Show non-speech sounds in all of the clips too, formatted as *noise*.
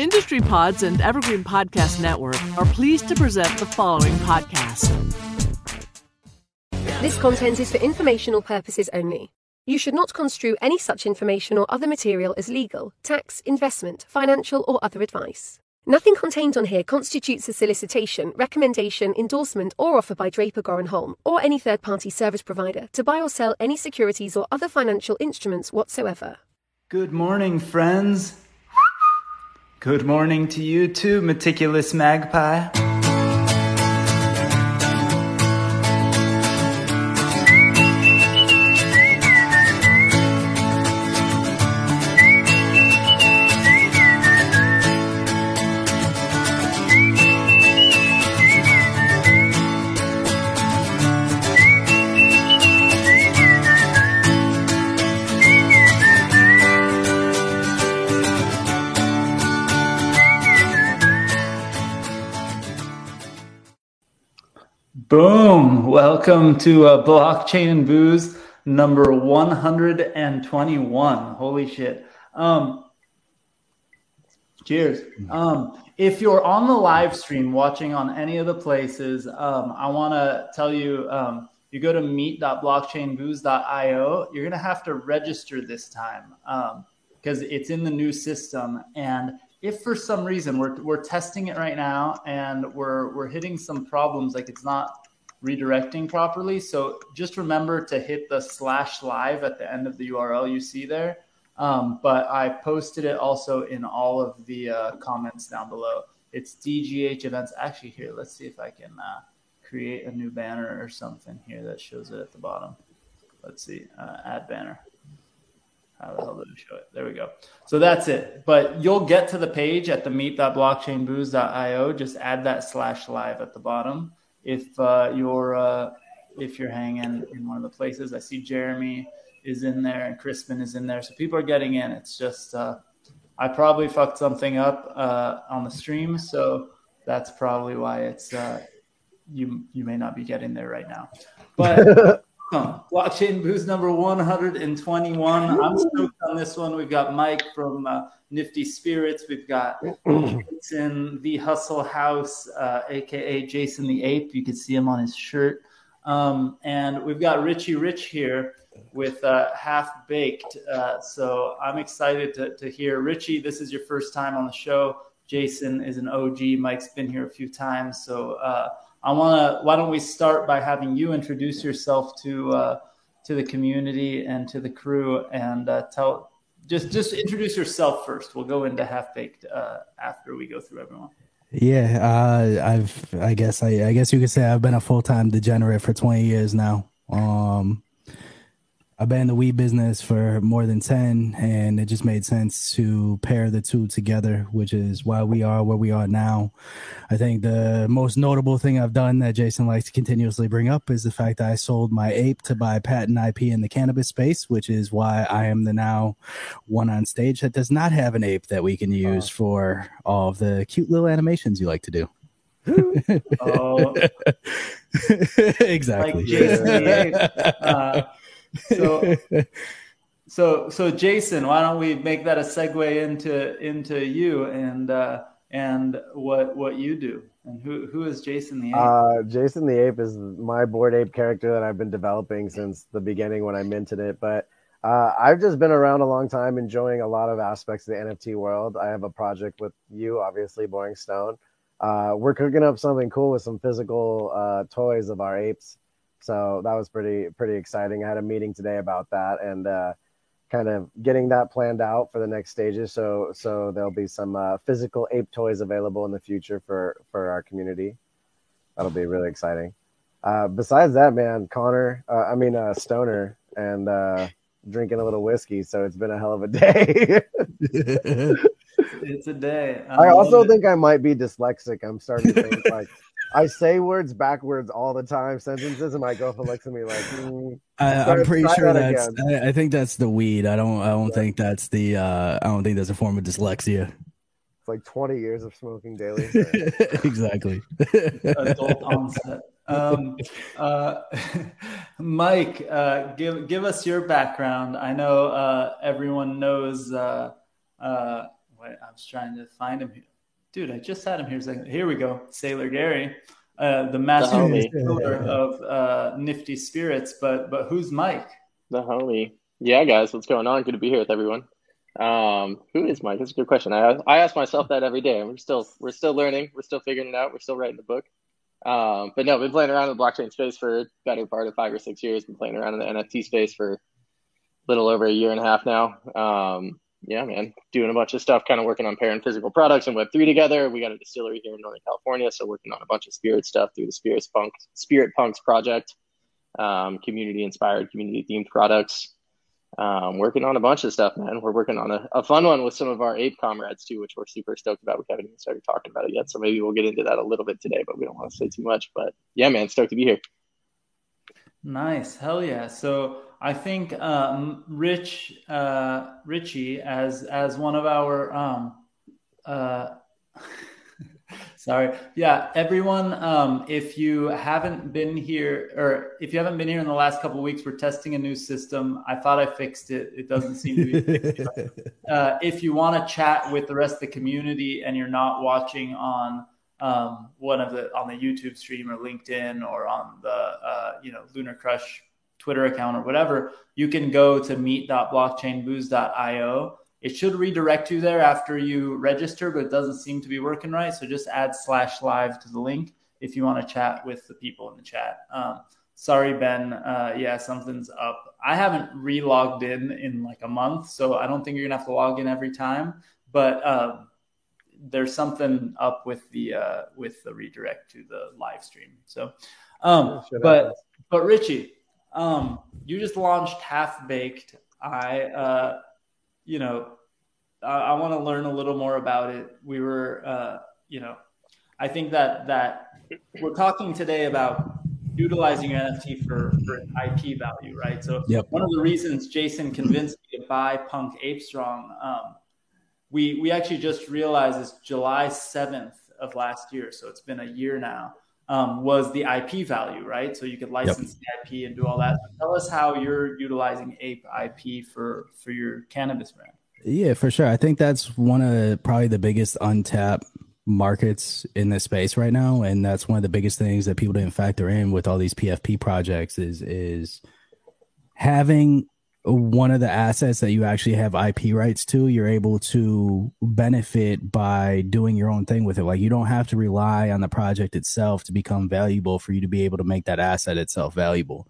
Industry Pods and Evergreen Podcast Network are pleased to present the following podcast. This content is for informational purposes only. You should not construe any such information or other material as legal, tax, investment, financial, or other advice. Nothing contained on here constitutes a solicitation, recommendation, endorsement, or offer by Draper Goren Holm or any third party service provider to buy or sell any securities or other financial instruments whatsoever. Good morning, friends. Good morning to you too, meticulous magpie. Boom! Welcome to uh, Blockchain and Booze number 121. Holy shit. Um, cheers. Um, if you're on the live stream watching on any of the places, um, I want to tell you um, you go to meet.blockchainbooze.io, you're going to have to register this time Um, because um, it's in the new system. And if for some reason we're, we're testing it right now and we're, we're hitting some problems, like it's not redirecting properly. So just remember to hit the slash live at the end of the URL you see there. Um, but I posted it also in all of the uh, comments down below. It's DGH events. Actually, here, let's see if I can uh, create a new banner or something here that shows it at the bottom. Let's see, uh, add banner. How the hell did it show it? There we go. So that's it. But you'll get to the page at the meet.blockchainbooze.io. Just add that slash live at the bottom. If uh, you're uh, if you're hanging in one of the places, I see Jeremy is in there and Crispin is in there. So people are getting in. It's just uh, I probably fucked something up uh, on the stream, so that's probably why it's uh, you you may not be getting there right now. But *laughs* blockchain booze number 121. I'm stoked on this one. We've got Mike from uh, Nifty Spirits. We've got *clears throat* Jason the Hustle House, uh, aka Jason the Ape. You can see him on his shirt. Um, and we've got Richie Rich here with uh, Half Baked. Uh, so I'm excited to, to hear. Richie, this is your first time on the show. Jason is an OG. Mike's been here a few times. So uh, I want to. Why don't we start by having you introduce yourself to uh, to the community and to the crew, and uh, tell just just introduce yourself first. We'll go into half baked uh, after we go through everyone. Yeah, uh, I've. I guess I, I guess you could say I've been a full time degenerate for twenty years now. Um, I've been in the weed business for more than 10, and it just made sense to pair the two together, which is why we are where we are now. I think the most notable thing I've done that Jason likes to continuously bring up is the fact that I sold my ape to buy patent IP in the cannabis space, which is why I am the now one on stage that does not have an ape that we can use for all of the cute little animations you like to do. oh, *laughs* exactly. Like Jason, *laughs* uh, so *laughs* so so Jason, why don't we make that a segue into into you and uh, and what what you do and who who is Jason the Ape? Uh, Jason the Ape is my Bored Ape character that I've been developing since the beginning when I minted it, but. Uh, I've just been around a long time, enjoying a lot of aspects of the NFT world. I have a project with you, obviously, Boring Stone. Uh, we're cooking up something cool with some physical uh, toys of our apes so that was pretty pretty exciting. I had a meeting today about that and uh, kind of getting that planned out for the next stages. So so there'll be some uh, physical ape toys available in the future for for our community. That'll be really exciting. Uh, besides that, man, Connor, uh, I mean uh, Stoner, and uh, drinking a little whiskey. So it's been a hell of a day. *laughs* it's a day. I, I also think I might be dyslexic. I'm starting to think like I say words backwards all the time, sentences, and my girlfriend looks at me like. Mm, I, am pretty sure that that's. I, I, think that's the weed. I don't. I don't yeah. think that's the. Uh, I don't think that's a form of dyslexia. It's like 20 years of smoking daily. *laughs* exactly. Adult *laughs* onset. Um, uh, *laughs* Mike, uh, give give us your background. I know uh, everyone knows. Uh, uh, I, I was trying to find him. Dude, I just had him here. Second. Here we go. Sailor Gary, uh, the master The of uh, Nifty Spirits. But but who's Mike? The homie. Yeah, guys, what's going on? Good to be here with everyone. Um, who is Mike? That's a good question. I I ask myself that every day, and we're still we're still learning. We're still figuring it out. We're still writing the book. Um, but no, been playing around in the blockchain space for better part of five or six years. Been playing around in the NFT space for a little over a year and a half now. Um, yeah, man, doing a bunch of stuff, kind of working on pairing physical products and Web three together. We got a distillery here in Northern California, so working on a bunch of spirit stuff through the Spirit Punk Spirit Punks project, um, community inspired, community themed products. Um, working on a bunch of stuff, man. We're working on a, a fun one with some of our ape comrades too, which we're super stoked about. We haven't even started talking about it yet, so maybe we'll get into that a little bit today, but we don't want to say too much. But yeah, man, stoked to be here. Nice, hell yeah! So I think um, Rich uh, Richie as as one of our um, uh, *laughs* Sorry. Yeah, everyone, um, if you haven't been here or if you haven't been here in the last couple weeks, we're testing a new system. I thought I fixed it. It doesn't seem to be. *laughs* uh, if you want to chat with the rest of the community and you're not watching on um, one of the on the YouTube stream or LinkedIn or on the uh, you know Lunar Crush Twitter account or whatever, you can go to meet.blockchainbooze.io it should redirect you there after you register, but it doesn't seem to be working right. So just add slash live to the link if you want to chat with the people in the chat. Um, sorry, Ben. Uh, yeah, something's up. I haven't re-logged in in like a month, so I don't think you're gonna have to log in every time. But um, there's something up with the uh, with the redirect to the live stream. So, um, but but Richie, um, you just launched Half Baked. I uh, you know, I, I want to learn a little more about it. We were, uh, you know, I think that that we're talking today about utilizing your NFT for, for IP value, right? So yep. one of the reasons Jason convinced me to buy Punk Ape Strong, um, we we actually just realized is July seventh of last year, so it's been a year now. Um, was the IP value, right? So you could license yep. the IP and do all that. Tell us how you're utilizing Ape IP for for your cannabis brand. Yeah, for sure. I think that's one of probably the biggest untapped markets in this space right now, and that's one of the biggest things that people didn't factor in with all these PFP projects is is having one of the assets that you actually have IP rights to, you're able to benefit by doing your own thing with it. Like you don't have to rely on the project itself to become valuable for you to be able to make that asset itself valuable.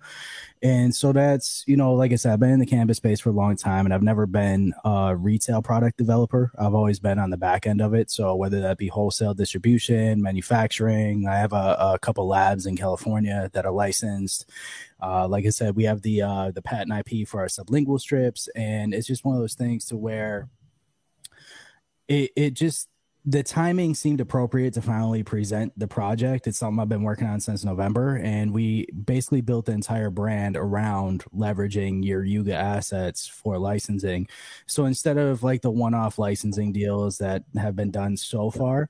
And so that's, you know, like I said, I've been in the cannabis space for a long time and I've never been a retail product developer. I've always been on the back end of it. So whether that be wholesale distribution, manufacturing, I have a, a couple labs in California that are licensed. Uh, like I said, we have the uh, the patent IP for our sublingual strips, and it's just one of those things to where it it just the timing seemed appropriate to finally present the project. It's something I've been working on since November, and we basically built the entire brand around leveraging your Yuga assets for licensing. So instead of like the one off licensing deals that have been done so far,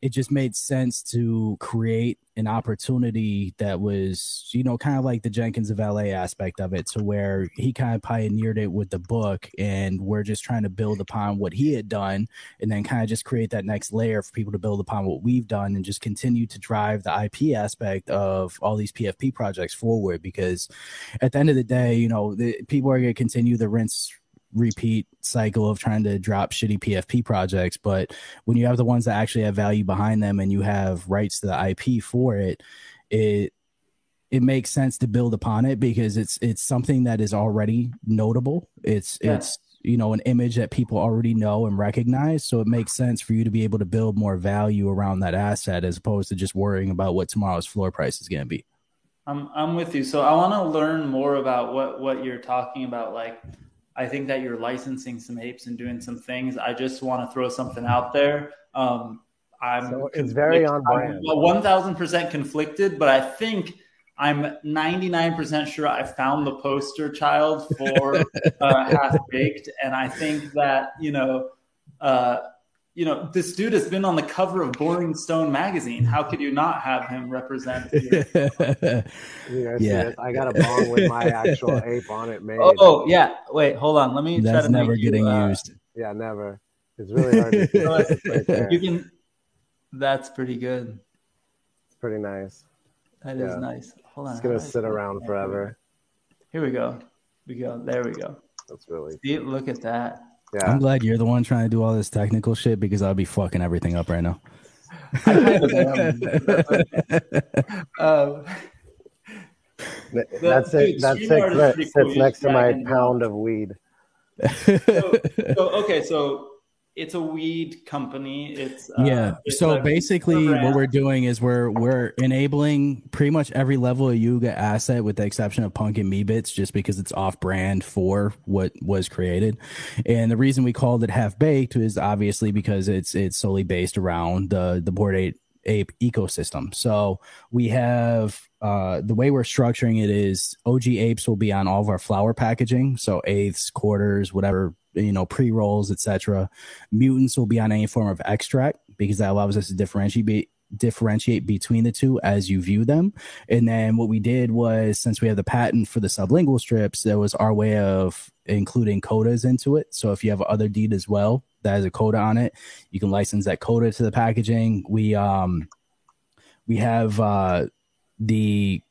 it just made sense to create an opportunity that was, you know, kind of like the Jenkins the Valet aspect of it, to where he kind of pioneered it with the book, and we're just trying to build upon what he had done, and then kind of just create that next layer for people to build upon what we've done, and just continue to drive the IP aspect of all these PFP projects forward. Because at the end of the day, you know, the, people are going to continue the rinse repeat cycle of trying to drop shitty PFP projects. But when you have the ones that actually have value behind them and you have rights to the IP for it, it it makes sense to build upon it because it's it's something that is already notable. It's yeah. it's you know an image that people already know and recognize so it makes sense for you to be able to build more value around that asset as opposed to just worrying about what tomorrow's floor price is going to be i'm i'm with you so i want to learn more about what what you're talking about like I think that you're licensing some apes and doing some things. I just want to throw something out there. Um, I'm so it's very on brand. One thousand percent conflicted, but I think I'm 99% sure I found the poster child for *laughs* uh, Half Baked, and I think that you know. Uh, you know, this dude has been on the cover of Boring Stone magazine. How could you not have him represent? *laughs* yeah, I got a bong with my *laughs* actual ape on it, man. Oh, oh, yeah. Wait, hold on. Let me. That's never getting you, uh, used. Yeah, never. It's really hard. To *laughs* right there. you can. That's pretty good. It's pretty nice. That is Yeah. nice. Hold on. It's gonna how do I sit around forever. Here we go. We go. There we go. That's really See, look at that. Yeah. I'm glad you're the one trying to do all this technical shit because I'll be fucking everything up right now. I kind of am. *laughs* um, That's dude, it. That's StreamYard it. is sits cool. Next to my pound of weed. so, so okay, so it's a weed company. It's uh, yeah. it's So basically, what we're doing is we're we're enabling pretty much every level of Yuga asset, with the exception of Punk and Meebits, just because it's off brand for what was created. And the reason we called it half baked is obviously because it's it's solely based around the the Bored Ape ape ecosystem. So we have uh the way we're structuring it is OG apes will be on all of our flower packaging, so eighths, quarters, whatever you know, pre rolls, etc. Mutants will be on any form of extract because that allows us to differentiate be, differentiate between the two as you view them. And then what we did was since we have the patent for the sublingual strips, that was our way of including Kodas into it. So if you have Otherdeed as well that has a Koda on it, you can license that Koda to the packaging. We um we have uh the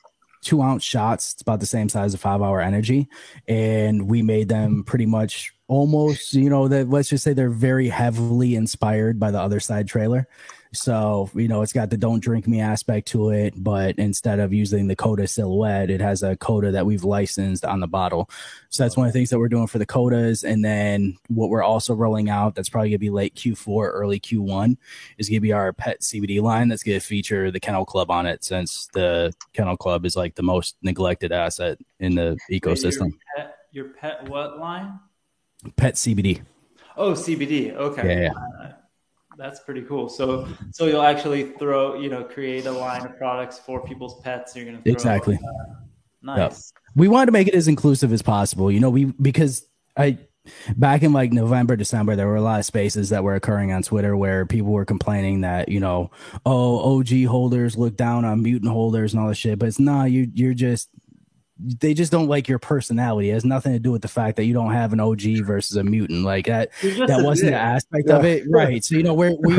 two ounce shots. It's about the same size of five hour energy. And we made them pretty much almost, you know, that let's just say they're very heavily inspired by the Otherside trailer. So, you know, it's got the don't drink me aspect to it, but instead of using the Koda silhouette, it has a Koda that we've licensed on the bottle. So that's one of the things that we're doing for the Kodas. And then what we're also rolling out that's probably gonna be late Q4, early Q1 is gonna be our pet CBD line that's gonna feature the Kennel Club on it since the Kennel Club is like the most neglected asset in the ecosystem. Your pet, your pet what line? Pet CBD. Oh, CBD. Okay. Yeah, Uh, that's pretty cool. So, so you'll actually throw, you know, create a line of products for people's pets. You're gonna Exactly. uh, nice. we wanted to make it as inclusive as possible you know we because i back in like november december there were a lot of spaces that were occurring on twitter where people were complaining that you know oh og holders look down on mutant holders and all this shit but it's not you you're just they just don't like your personality. It has nothing to do with the fact that you don't have an og versus a mutant. Like that, that wasn't the dick. aspect of it. Right. So you know we're we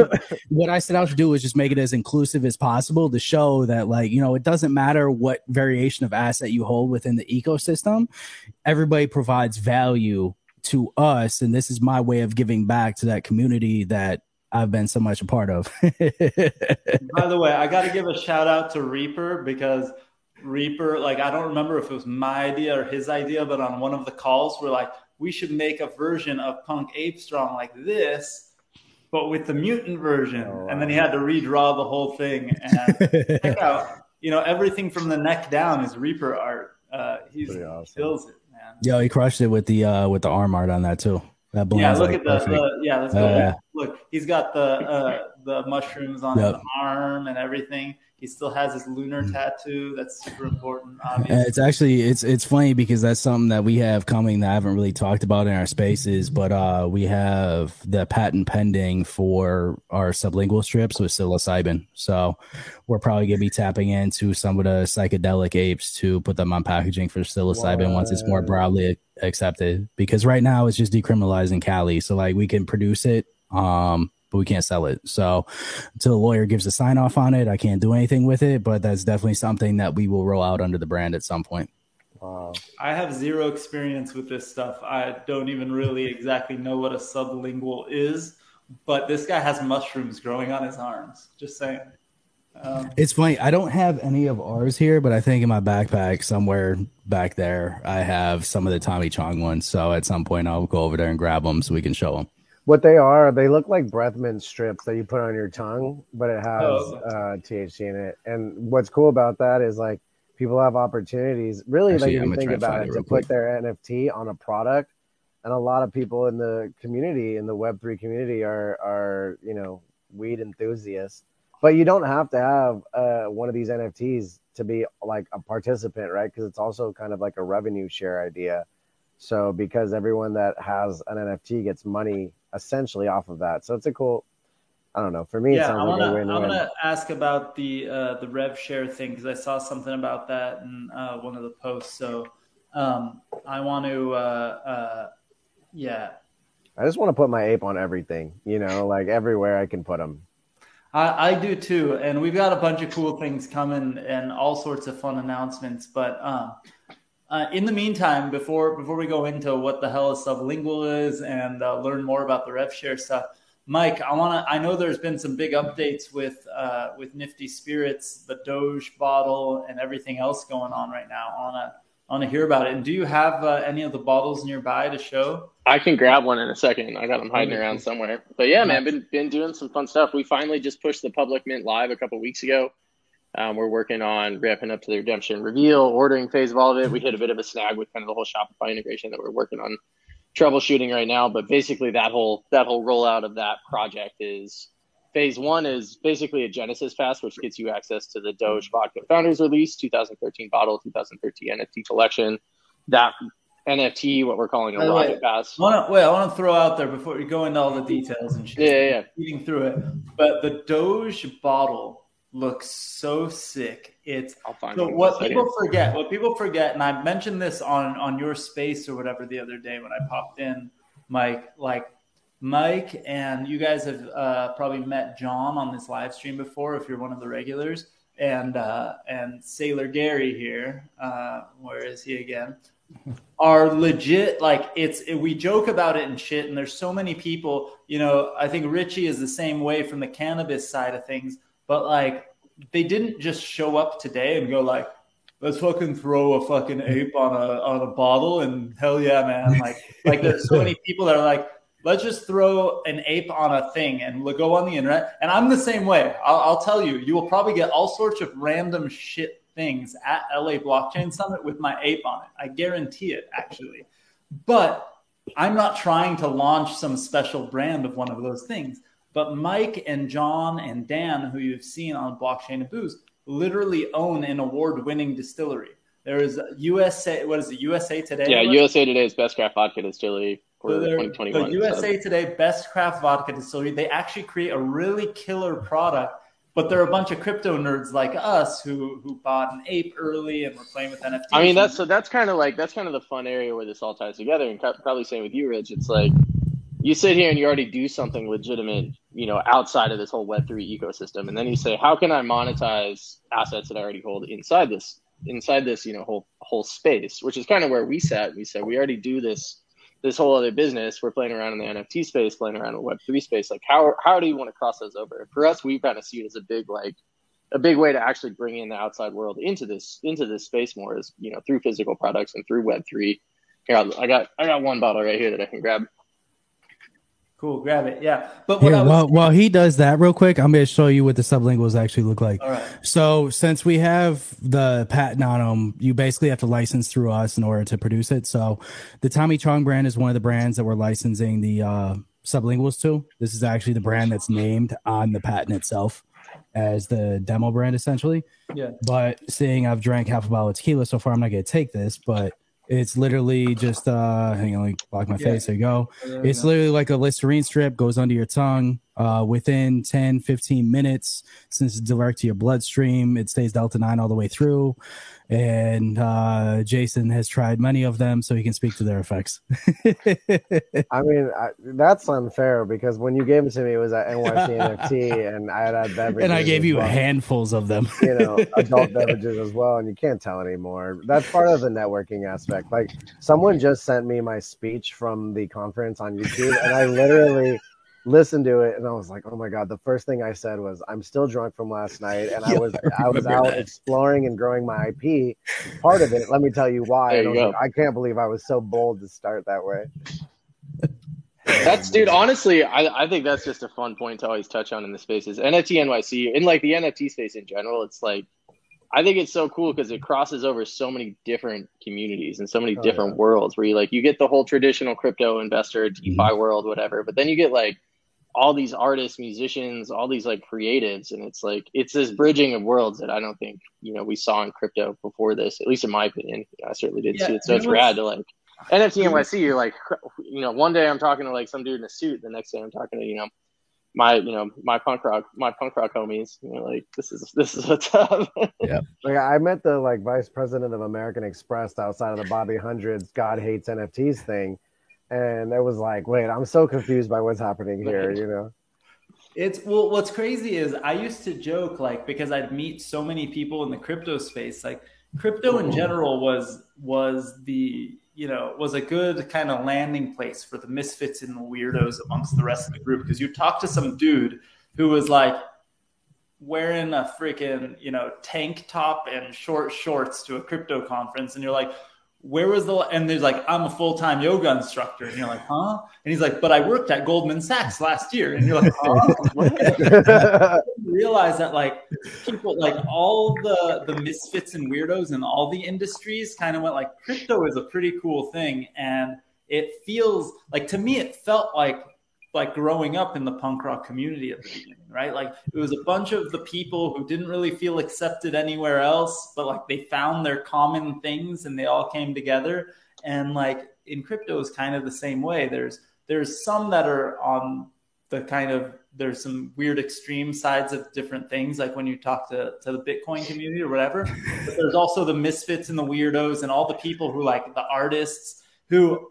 what i set out to do was just make it as inclusive as possible to show that like you know it doesn't matter what variation of asset you hold within the ecosystem. Everybody provides value to us and this is my way of giving back to that community that i've been so much a part of. *laughs* By the way, I got to give a shout out to Reaper because Reaper, like, I don't remember if it was my idea or his idea, but on one of the calls, we're like, we should make a version of Punk Ape Strong like this, but with the mutant version. Oh, And then he had to redraw the whole thing. And *laughs* check out, you know, everything from the neck down is Reaper art. Uh, he's, Pretty he awesome. kills it, man. Yo, he crushed it with the uh with the arm art on that too. That Yeah, look like at the, the yeah. Let's go. Uh, back. Look, he's got the uh, *laughs* the mushrooms on Yep. his arm and everything. He still has his lunar tattoo. That's super important, obviously. it's actually it's it's funny because that's something that we have coming that I haven't really talked about in our spaces, but uh we have the patent pending for our sublingual strips with psilocybin. So we're probably gonna be tapping into some of the psychedelic apes to put them on packaging for psilocybin once it's more broadly accepted. Because right now it's just decriminalizing Cali. So like we can produce it, um, but we can't sell it. So until the lawyer gives a sign off on it, I can't do anything with it. But that's definitely something that we will roll out under the brand at some point. Wow. I have zero experience with this stuff. I don't even really exactly know what a sublingual is, but this guy has mushrooms growing on his arms. Just saying. Um, It's funny. I don't have any of ours here, but I think in my backpack somewhere back there, I have some of the Tommy Chong ones. So at some point, I'll go over there and grab them so we can show them. What they are, they look like breath mint strips that you put on your tongue, but it has Oh, uh, THC in it. And what's cool about that is like people have opportunities. Really, Actually, like if you think about it, it to real put their NFT on a product, and a lot of people in the community, in the Web three community, are are you know weed enthusiasts. But you don't have to have uh, one of these NFTs to be like a participant, right? Because it's also kind of like a revenue share idea. So because everyone that has an NFT gets money essentially off of that, so it's a cool. I don't know. For me, it yeah, sounds I like want a to. I want to ask about the uh, the rev share thing because I saw something about that in uh, one of the posts. So um, I want to. Uh, uh, yeah, I just want to put my ape on everything, you know, like everywhere I can put them. I, I, do too, and we've got a bunch of cool things coming and all sorts of fun announcements. But um, uh, in the meantime, before before we go into what the hell a sublingual is and uh, learn more about the RevShare stuff, Mike, I want to. I know there's been some big updates with uh, with Nifty Spirits, the Doge bottle, and everything else going on right now. I want to I want to hear about it. And do you have uh, any of the bottles nearby to show? I can grab one in a second. I got them hiding around somewhere. But yeah, man, been been doing some fun stuff. We finally just pushed the public mint live a couple weeks ago. Um, we're working on ramping up to the redemption reveal, ordering phase of all of it. We hit a bit of a snag with kind of the whole Shopify integration that we're working on troubleshooting right now. But basically, that whole that whole rollout of that project is phase one is basically a Genesis pass, which gets you access to the Doge Vodka Founders Release 2013 bottle, 2013 NFT collection. That NFT, what we're calling a rocket pass. Wanna, wait, I want to throw out there before we go into all the details and shit. Yeah, yeah, yeah. Reading through it, but the Doge bottle looks so sick. It's so what people forget. What people forget, and I mentioned this on on your space or whatever the other day when I popped in, Mike. Like Mike and you guys have uh, probably met John on this live stream before if you're one of the regulars, and uh, and Sailor Gary here. Uh, where is he again? *laughs* are legit like it's it, we joke about it and shit and there's so many people you know i think richie is the same way from the cannabis side of things but like they didn't just show up today and go like let's fucking throw a fucking ape on a on a bottle and hell yeah man *laughs* like like there's so many people that are like let's just throw an ape on a thing and go on the internet and i'm the same way I'll, I'll tell you you will probably get all sorts of random shit things at LA Blockchain Summit with my ape on it. I guarantee it, actually. But I'm not trying to launch some special brand of one of those things. But Mike and John and Dan, who you've seen on Blockchain and Booze, literally own an award winning distillery. There is USA, what is it, USA Today? Yeah, USA Today is Best Craft Vodka Distillery for so 2021. The USA so. Today Best Craft Vodka Distillery, they actually create a really killer product but there are a bunch of crypto nerds like us who who bought an ape early and were playing with NFTs. I mean, that's so that's kind of like that's kind of the fun area where this all ties together. And probably same with you, Rich. It's like you sit here and you already do something legitimate, you know, outside of this whole Web three ecosystem, and then you say, how can I monetize assets that I already hold inside this inside this you know whole whole space, which is kind of where we sat. We said we already do this this whole other business. We're playing around in the NFT space, playing around in Web three space. Like how how do you want to cross those over? For us, we kind of see it as a big like a big way to actually bring in the outside world into this into this space more is you know through physical products and through Web three. Here, I got I got one bottle right here that I can grab. Cool, grab it. Yeah, but Here, was- while while he does that, real quick, I'm going to show you what the sublinguals actually look like. All right. So since we have the patent on them, you basically have to license through us in order to produce it. So the Tommy Chong brand is one of the brands that we're licensing the uh, sublinguals to. This is actually the brand that's named on the patent itself as the demo brand, essentially. Yeah. But seeing I've drank half a bottle of tequila so far, I'm not going to take this, but it's literally just uh hang on, like block my yeah. face. There you go. it's literally like a Listerine strip goes under your tongue. Uh, within 10, 15 minutes, since it's direct to your bloodstream, it stays Delta 9 all the way through and uh, Jason has tried many of them, so he can speak to their effects. *laughs* I mean, I, that's unfair because when you gave it to me, it was at NYC NFT, *laughs* and I had had beverages, and I gave you well. handfuls of them. you know, *laughs* adult beverages as well, and you can't tell anymore. That's part of the networking aspect. Like someone just sent me my speech from the conference on YouTube, and I literally listened to it and I was like, oh my god. The first thing I said was, I'm still drunk from last night, and yeah, I was I, I was out that. exploring and growing my IP. Part of it, let me tell you why. You I, I can't believe I was so bold to start that way. That's dude. Honestly, I, I think that's just a fun point to always touch on in the spaces. NFT NYC in like the NFT space in general. It's like I think it's so cool because it crosses over so many different communities and so many oh, different yeah. worlds where you like you get the whole traditional crypto investor DeFi mm-hmm. world, whatever, but then you get like all these artists, musicians, all these like creatives, and it's like it's this bridging of worlds that I don't think you know we saw in crypto before this. At least in my opinion, I certainly did yeah, see it. So it's rad to like NFT NYC. You're like, you know, one day I'm talking to like some dude in a suit, the next day I'm talking to you know my you know my punk rock my punk rock homies you know like this is this is what's up *laughs* yeah like i met the like vice president of american express outside of the bobby hundreds god hates nfts thing and it was like, wait, I'm so confused by what's happening here, you know. It's well, what's crazy is I used to joke like because I'd meet so many people in the crypto space, like crypto in mm-hmm. general was was the you know was a good kind of landing place for the misfits and the weirdos amongst the rest of the group because you talk to some dude who was like wearing a freaking you know tank top and short shorts to a crypto conference and you're like where was the and there's like i'm a full-time yoga instructor. And you're like huh? And he's like but i worked at goldman sachs last year. And you're like huh? *laughs* *laughs* realize that like people like all the the misfits and weirdos in all the industries kind of went like crypto is a pretty cool thing. And it feels like to me it felt like like growing up in the punk rock community at the beginning, right? Like it was a bunch of the people who didn't really feel accepted anywhere else, but like they found their common things and they all came together. And like in crypto is kind of the same way. There's there's some that are on the kind of there's some weird extreme sides of different things, like when you talk to, to the Bitcoin community or whatever. But there's also the misfits and the weirdos and all the people who like the artists who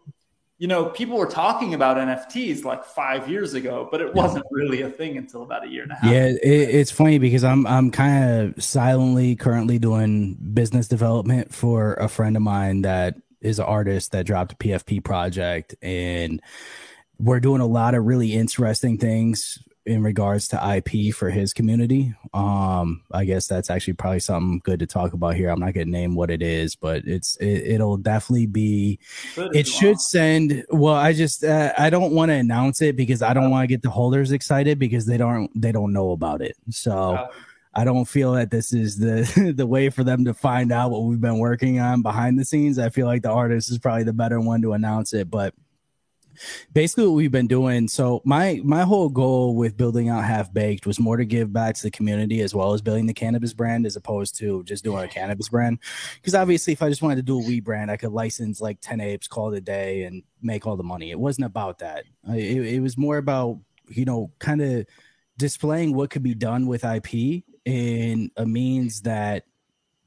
you know, people were talking about NFTs like five years ago, but it wasn't really a thing until about a year and a half. Yeah, it, it's funny because I'm I'm kind of silently currently doing business development for a friend of mine that is an artist that dropped a PFP project, and we're doing a lot of really interesting things in regards to IP for his community. Um, I guess that's actually probably something good to talk about here. I'm not gonna name what it is, but it's it, will definitely be. it should send. Well, I just uh, I don't want to announce it because I don't want to get the holders excited because they don't they don't know about it. So. I don't feel that this is the *laughs* the way for them to find out what we've been working on behind the scenes. I feel like the artist is probably the better one to announce it, but basically what we've been doing. So my my whole goal with building out Half Baked was more to give back to the community as well as building the cannabis brand, as opposed to just doing a cannabis brand. Because obviously, if I just wanted to do a weed brand, I could license like ten apes, call it a day, and make all the money. It wasn't about that. It, it was more about you know kind of displaying what could be done with IP in a means that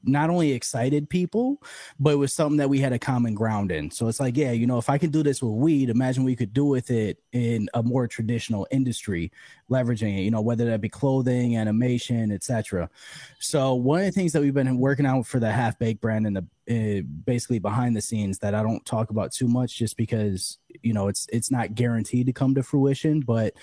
not only excited people, but it was something that we had a common ground in. So it's like, yeah, you know, if I can do this with weed, imagine we could do with it in a more traditional industry, leveraging it, you know, whether that be clothing, animation, etc. So one of the things that we've been working out for the half baked brand and the uh, basically behind the scenes that I don't talk about too much, just because you know it's it's not guaranteed to come to fruition. But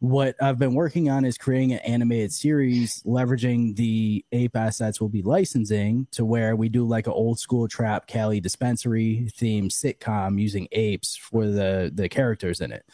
what I've been working on is creating an animated series, leveraging the ape assets we'll be licensing to where we do like an old school trap Cali dispensary themed sitcom using apes for the the characters in it.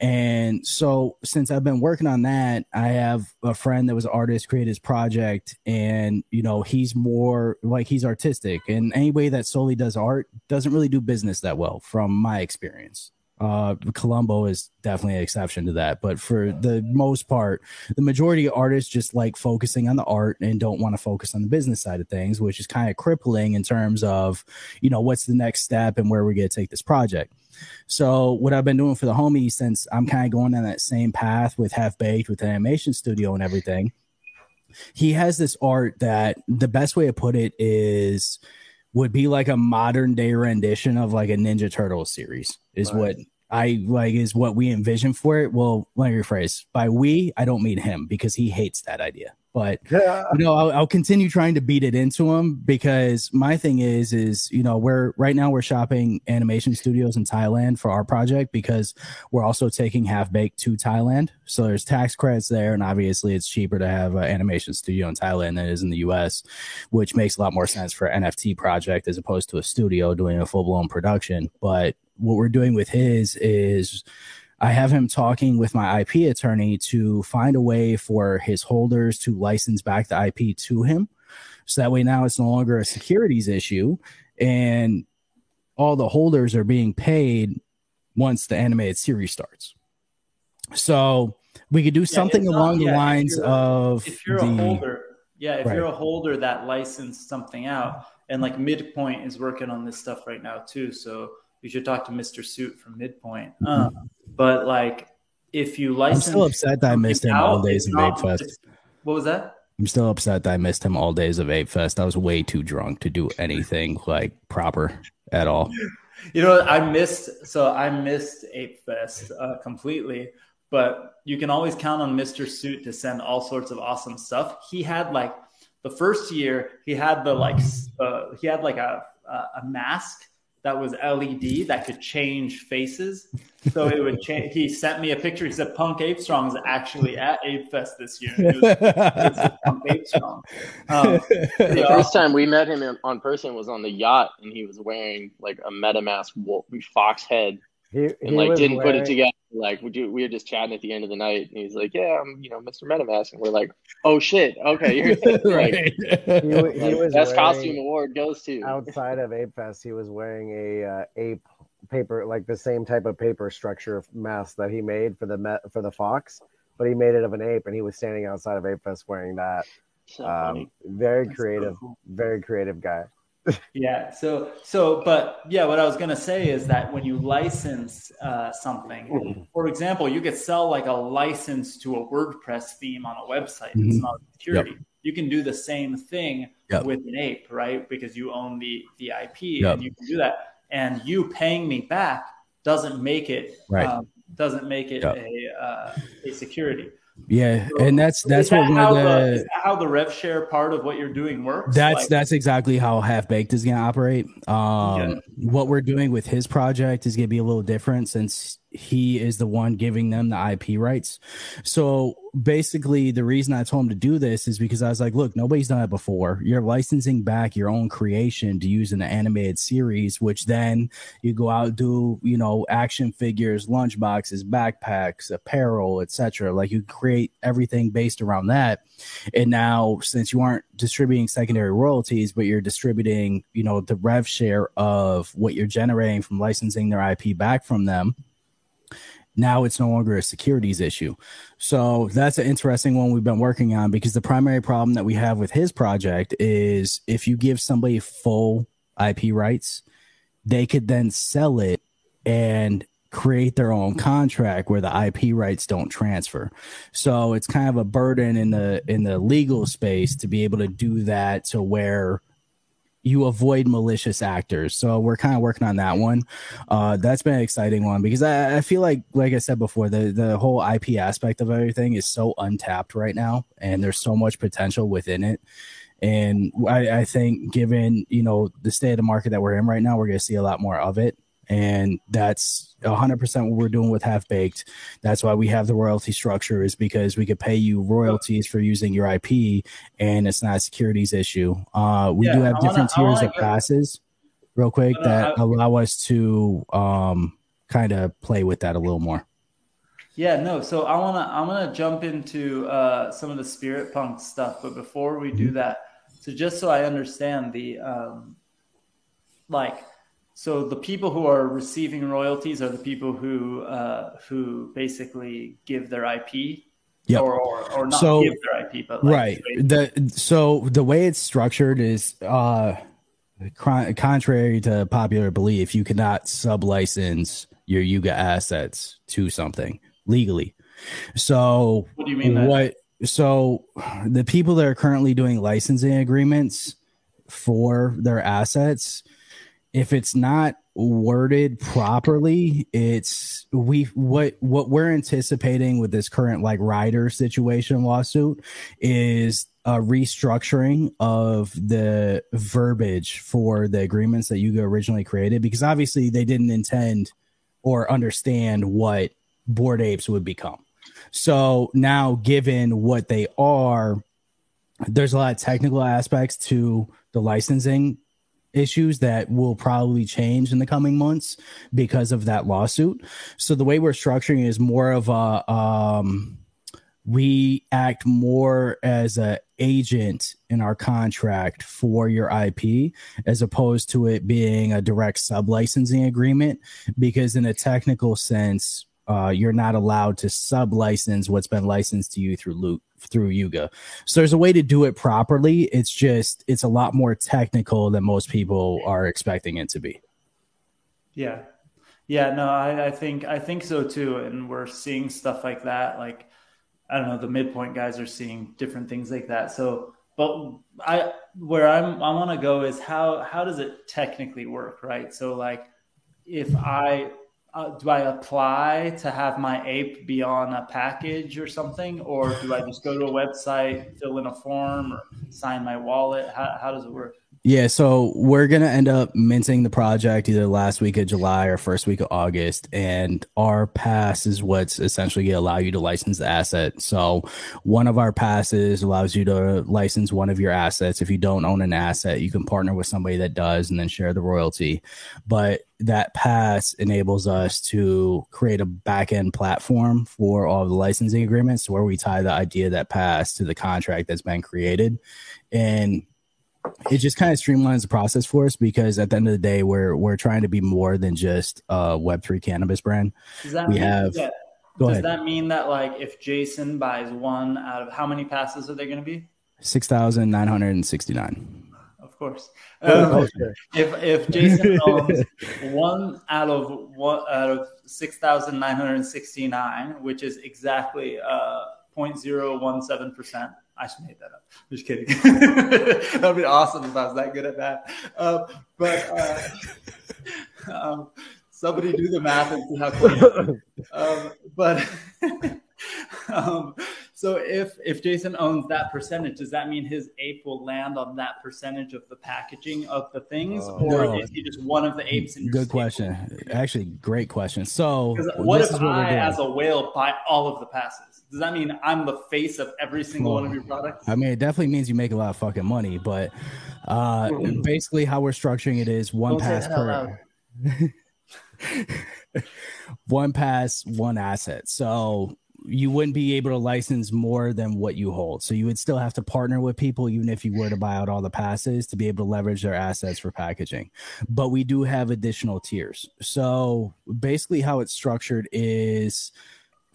And so since I've been working on that, I have a friend that was an artist, created his project, and you know, he's more like he's artistic. And anybody that solely does art doesn't really do business that well, from my experience. Uh, Colombo is definitely an exception to that, but for the most part, the majority of artists just like focusing on the art and don't want to focus on the business side of things, which is kind of crippling in terms of, you know, what's the next step and where we're going to take this project. So what I've been doing for the homies since I'm kind of going on that same path with Half Baked with animation studio and everything. He has this art that the best way to put it is would be like a modern day rendition of like a Ninja Turtles series is right. what I like is what we envision for it. Well, let me rephrase. By we, I don't mean him because he hates that idea. But yeah. you know, I'll, I'll, continue trying to beat it into him because my thing is, is you know, we're right now we're shopping animation studios in Thailand for our project because we're also taking half baked to Thailand. So there's tax credits there, and obviously it's cheaper to have an animation studio in Thailand than it is in the U.S., which makes a lot more sense for an NFT project as opposed to a studio doing a full blown production. But what we're doing with his is I have him talking with my IP attorney to find a way for his holders to license back the IP to him. So that way now it's no longer a securities issue and all the holders are being paid once the animated series starts. So we could do yeah, something along not, the yeah, lines of if you're the, a holder, yeah, if right. you're a holder that licensed something out, and like Midpoint is working on this stuff right now too. So you should talk to Mr. Suit from Midpoint. Mm-hmm. But like, if you license, I'm still upset that I missed him all days of Ape Fest. What was that? I'm still upset that I missed him all days of Ape Fest. I was way too drunk to do anything like proper at all. You know, I missed so I missed Ape Fest uh, completely, but you can always count on Mr. Suit to send all sorts of awesome stuff. He had like the first year, he had the like uh, he had like a a mask that was LED that could change faces. So it would change. He sent me a picture. He said Punk Ape Strong is actually at Ape Fest this year. It was, it was Punk Ape Strong. Um, the first time we met him in, on person was on the yacht, and he was wearing like a MetaMask wolf, fox head, he, he and like didn't wearing... put it together. Like we do, we were just chatting at the end of the night, and he's like, "Yeah, I'm, you know, Mr. MetaMask," and we're like, "Oh shit, okay." You're *laughs* right. he, he was best costume award goes to outside of Ape Fest. He was wearing a uh, ape paper, like the same type of paper structure mask that he made for the met, for the fox, but he made it of an ape, and he was standing outside of Ape Fest wearing that. So um, very That's creative, cool. very creative guy yeah. So, so, but yeah, what I was going to say is that when you license uh, something, for example, you could sell like a license to a WordPress theme on a website. Mm-hmm. It's not security. Yep. You can do the same thing yep. with an ape, right? Because you own the the IP yep. and you can do that. And you paying me back doesn't make it right. um, doesn't make it a uh, a security. Yeah, and that's that's what that one of the, the how the rev share part of what you're doing works. That's like, that's exactly how Half Baked is going to operate. Um, yeah. What we're doing with his project is going to be a little different since he is the one giving them the IP rights. So basically, the reason I told him to do this is because I was like, look, nobody's done it before. You're licensing back your own creation to use in an animated series, which then you go out do, you know, action figures, lunchboxes, backpacks, apparel, etc. Like you create everything based around that. And now, since you aren't distributing secondary royalties, but you're distributing, you know, the rev share of what you're generating from licensing their IP back from them now it's no longer a securities issue. So that's an interesting one we've been working on because the primary problem that we have with his project is if you give somebody full IP rights, they could then sell it and create their own contract where the IP rights don't transfer. So it's kind of a burden in the in the legal space to be able to do that to where you avoid malicious actors. So we're kind of working on that one. Uh, that's been an exciting one because I, I, feel like, like I said before, the the whole IP aspect of everything is so untapped right now, and there's so much potential within it. And I, I think, given you know the state of the market that we're in right now, we're going to see a lot more of it and that's 100% what we're doing with half baked. That's why we have the royalty structure is because we could pay you royalties for using your ip and it's not a securities issue. Uh, we yeah, do have different wanna, tiers of passes real quick that allow us to um, kind of play with that a little more. Yeah no so i want to i'm going to jump into uh, some of the spirit punk stuff but before we do mm-hmm. that so just so i understand the um, like so the people who are receiving royalties are the people who uh, who basically give their IP Yep. Or, or, or not so, give their IP, but like right. The so the way it's structured is uh contrary to popular belief, you cannot sub license your Yuga assets to something legally. So what do you mean? What that? so the people that are currently doing licensing agreements for their assets if it's not worded properly it's we what what we're anticipating with this current like Ryder situation lawsuit is a restructuring of the verbiage for the agreements that Yuga originally created because obviously they didn't intend or understand what Bored Apes would become. So now given what they are there's a lot of technical aspects to the licensing issues that will probably change in the coming months because of that lawsuit. So the way we're structuring is more of a um, we act more as a agent in our contract for your IP as opposed to it being a direct sub licensing agreement because in a technical sense uh, you're not allowed to sub license what's been licensed to you through Luke through Yuga. So there's a way to do it properly. It's just it's a lot more technical than most people are expecting it to be. Yeah. Yeah, no, I, I think I think so too. And we're seeing stuff like that. Like I don't know, the midpoint guys are seeing different things like that. So but I where I'm I want to go is how how does it technically work, right? So like if I uh, do I apply to have my ape be on a package or something, or do I just go to a website, fill in a form, or sign my wallet? How, how does it work? Yeah, so we're gonna end up minting the project either last week of July or first week of August, and our pass is what's essentially gonna allow you to license the asset. So one of our passes allows you to license one of your assets. If you don't own an asset, you can partner with somebody that does, and then share the royalty. But that pass enables us to create a back end platform for all the licensing agreements, where we tie the idea that pass to the contract that's been created, and it just kind of streamlines the process for us because at the end of the day, we're we're trying to be more than just a Web three cannabis brand. Does that We mean, have- yeah, does ahead. that mean that like if Jason buys one out of how many passes are they going to be? Six thousand nine hundred and sixty nine. Of course. Oh, Um, if if Jason owns one out of one out of six thousand nine hundred sixty nine, which is exactly uh 0.017 percent. I just made that up. I'm Just kidding. *laughs* That'd be awesome if I was that good at that. Um, but uh, *laughs* um, somebody do the math and see how close. um, but *laughs* um, so if if Jason owns that percentage, does that mean his ape will land on that percentage of the packaging of the things, Oh. or No. is he just one of the apes in your Good stable? question. Actually, great question. So what this if is what we're I, doing. as a whale, buy all of the passes? Does that mean I'm the face of every single one of your products? I mean, it definitely means you make a lot of fucking money, but uh, basically, how we're structuring it is one Don't pass per *laughs* one pass, one asset. So you wouldn't be able to license more than what you hold. So you would still have to partner with people, even if you were to buy out all the passes, to be able to leverage their assets for packaging. But we do have additional tiers. So basically, how it's structured is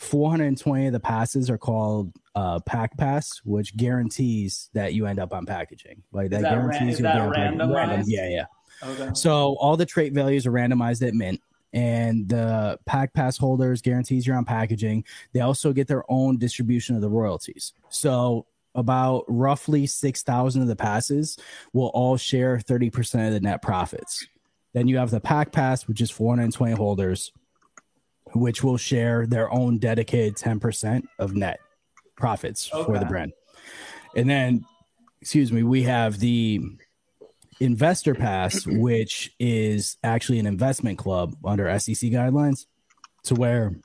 420 of the passes are called uh, pack pass, which guarantees that you end up on packaging. Like that, that ran- guarantees on packaging. randomized? Random. Yeah, yeah. Okay. So all the trait values are randomized at mint, and the pack pass holders guarantees you're on packaging. They also get their own distribution of the royalties. So about roughly six thousand of the passes will all share thirty percent of the net profits. Then you have the pack pass, which is 420 holders, which will share their own dedicated 10% of net profits for the brand. And then, excuse me, we have the investor pass, which is actually an investment club under SEC guidelines, to where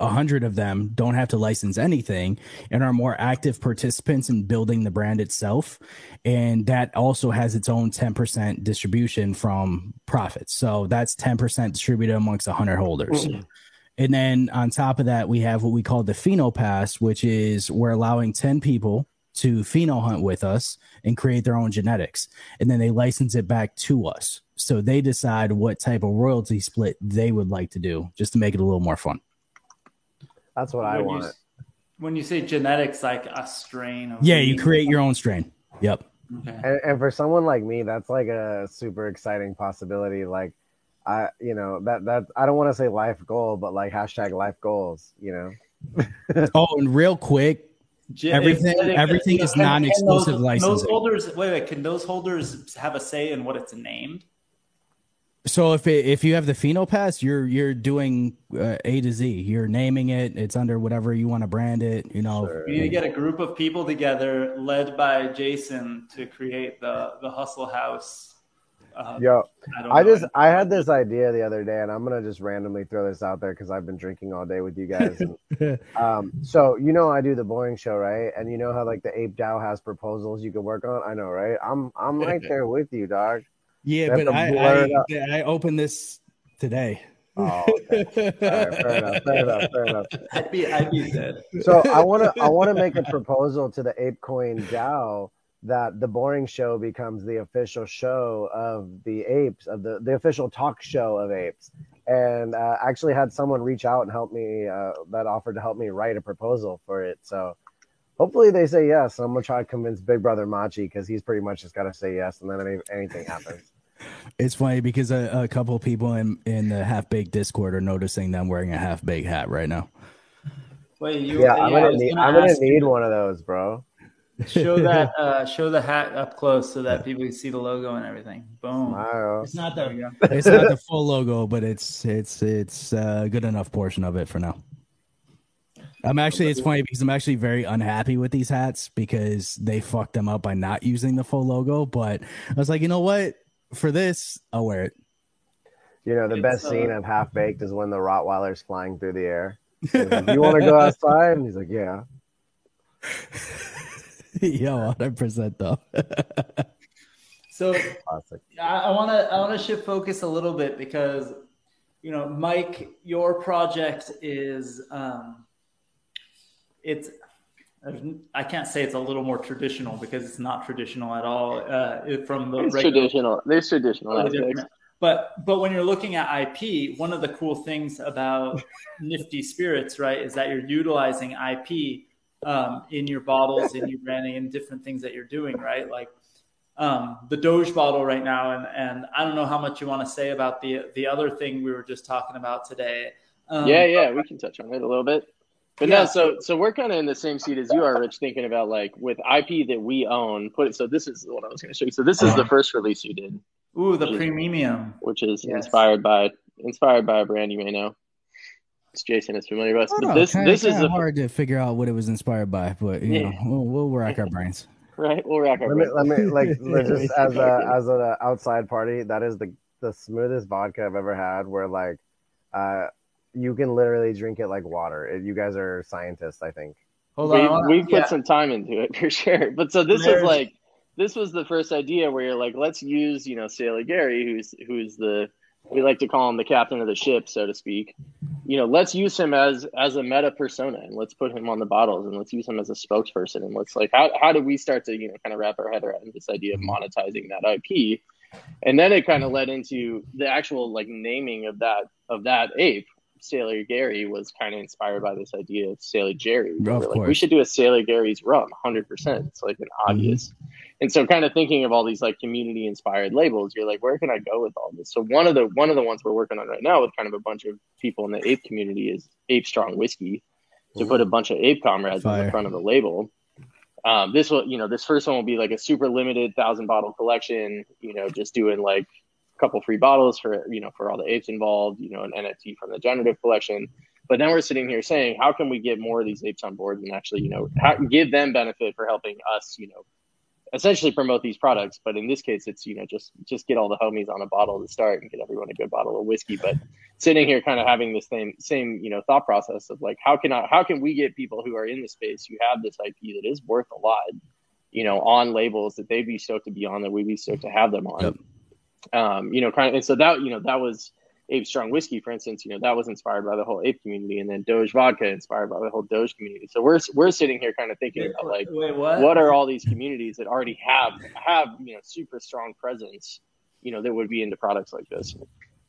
a hundred of them don't have to license anything and are more active participants in building the brand itself. And that also has its own 10% distribution from profits. So that's 10% distributed amongst 100 holders. Mm-hmm. And then on top of that, we have what we call the Pheno Pass, which is we're allowing 10 people to pheno hunt with us and create their own genetics. And then they license it back to us. So they decide what type of royalty split they would like to do just to make it a little more fun. That's what I When you want. s- When you say genetics, like a strain of Yeah, you create your own strain. Yep. Okay. And, and for someone like me, that's like a super exciting possibility. Like, I, you know, that that I don't want to say life goal, but like hashtag life goals. You know, *laughs* Oh, and real quick, Ge- Everything- if- everything can- is non-exclusive those- licensing. Those holders, wait, wait, can those holders have a say in what it's named? So if it, if you have the Pheno Pass, you're you're doing uh, A to Z. You're naming it. It's under whatever you want to brand it. You know. Sure. We need to get a group of people together, led by Jason, to create the the Hustle House. Uh, yo, I, I know. just I had this idea the other day, and I'm gonna just randomly throw this out there because I've been drinking all day with you guys. And, *laughs* um, so you know I do the boring show, right? And you know how like the Ape DAO has proposals you can work on. I know, right? I'm I'm right there with you, dog. Yeah, We but I blur it up. I, I opened this today. Oh, okay. All right, fair enough, fair enough, fair enough. I'd be I'd be dead. So I want to I want to make a proposal to the ApeCoin DAO that the boring show becomes the official show of the apes of the the official talk show of apes and uh, actually had someone reach out and help me uh, that offered to help me write a proposal for it so hopefully they say yes i'm gonna try to convince big brother machi because he's pretty much just got to say yes and then any, anything happens It's funny because a, a couple of people in in the half baked Discord are noticing that I'm wearing a half baked hat right now. Wait, you? yeah i'm gonna need gonna i'm gonna need one of those bro Show *laughs* that uh, show the hat up close so that people can see the logo and everything. Boom. Smile. It's not the *laughs* it's not the full logo, but it's it's it's a good enough portion of it for now. I'm actually it's funny because I'm actually very unhappy with these hats because they fucked them up by not using the full logo. But I was like, you know what? For this, I'll wear it. You know, the It's, best uh, scene of Half Baked is when the Rottweiler's flying through the air. *laughs* Like, you want to go outside? And he's like, yeah. *laughs* Yo, 100 percent though. *laughs* So Classic. I want to I want to shift focus a little bit because you know, Mike, your project is um, it's I can't say it's a little more traditional because it's not traditional at all uh, from the It's regular traditional. There's traditional aspects. But but when you're looking at IP, one of the cool things about *laughs* Nifty Spirits, right, is that you're utilizing IP um, in your bottles, in your branding, and different things that you're doing, right? Like um, the Doge bottle right now, and and I don't know how much you want to say about the the other thing we were just talking about today. Um, yeah, yeah, we can touch on it a little bit. But Yeah. no, so so we're kind of in the same seat as you are, Rich, thinking about like with IP that we own. Put it so this is what I was going to show you. So this is the first release you did, Ooh, the premium. which is Yes. inspired by inspired by a brand you may know. It's Jason is familiar with. I But don't know, this kinda- this is kinda the hard to figure out what it was inspired by, but you Yeah. know, we'll, we'll rack our brains. *laughs* right. We'll rack our Let me, brains. let me, like, *laughs* let- just as a, *laughs* as an outside party, that is the, the smoothest vodka I've ever had where, like, uh, you can literally drink it like water. You guys are scientists, I think. Hold on, we, wanna- we've put yeah. some time into it *laughs* for sure. But so this There's- was like this was the first idea where you're like, let's use you know Sailor Gary, who's who's the we like to call him the captain of the ship, so to speak. You know, let's use him as as a meta persona, and let's put him on the bottles, and let's use him as a spokesperson, and let's like how how do we start to you know kind of wrap our head around this idea of monetizing that IP, and then it kind of led into the actual like naming of that of that ape. Sailor Gary was kind of inspired by this idea of Sailor Jerry. Of We're like, we should do a Sailor Gary's rum, hundred percent. It's like an obvious. And so, kind of thinking of all these like community inspired labels, you're like, where can I go with all this? So one of the one of the ones we're working on right now with kind of a bunch of people in the ape community is Ape Strong Whiskey to put a bunch of ape comrades on Fire. the front of the label. Um, this will, you know, this first one will be like a super limited thousand bottle collection. You know, just doing like couple free bottles for you know for all the apes involved. You know, an NFT from the generative collection. But then we're sitting here saying, how can we get more of these apes on board and actually, you know, how, give them benefit for helping us, you know, essentially promote these products. But in this case, it's you know just just get all the homies on a bottle to start and get everyone a good bottle of whiskey. But sitting here, kind of having the same same you know thought process of like, how can I how can we get people who are in the space who have this IP that is worth a lot, you know, on labels that they'd be stoked to be on, that we'd be stoked to have them on. Yep. Um, you know, kind of, and so that you know that was. Ape Strong Whiskey, for instance, you know that was inspired by the whole ape community, and then Doge Vodka inspired by the whole Doge community. So we're we're sitting here kind of thinking Wait, about like wait, what? what are all these communities that already have have you know super strong presence you know that would be into products like this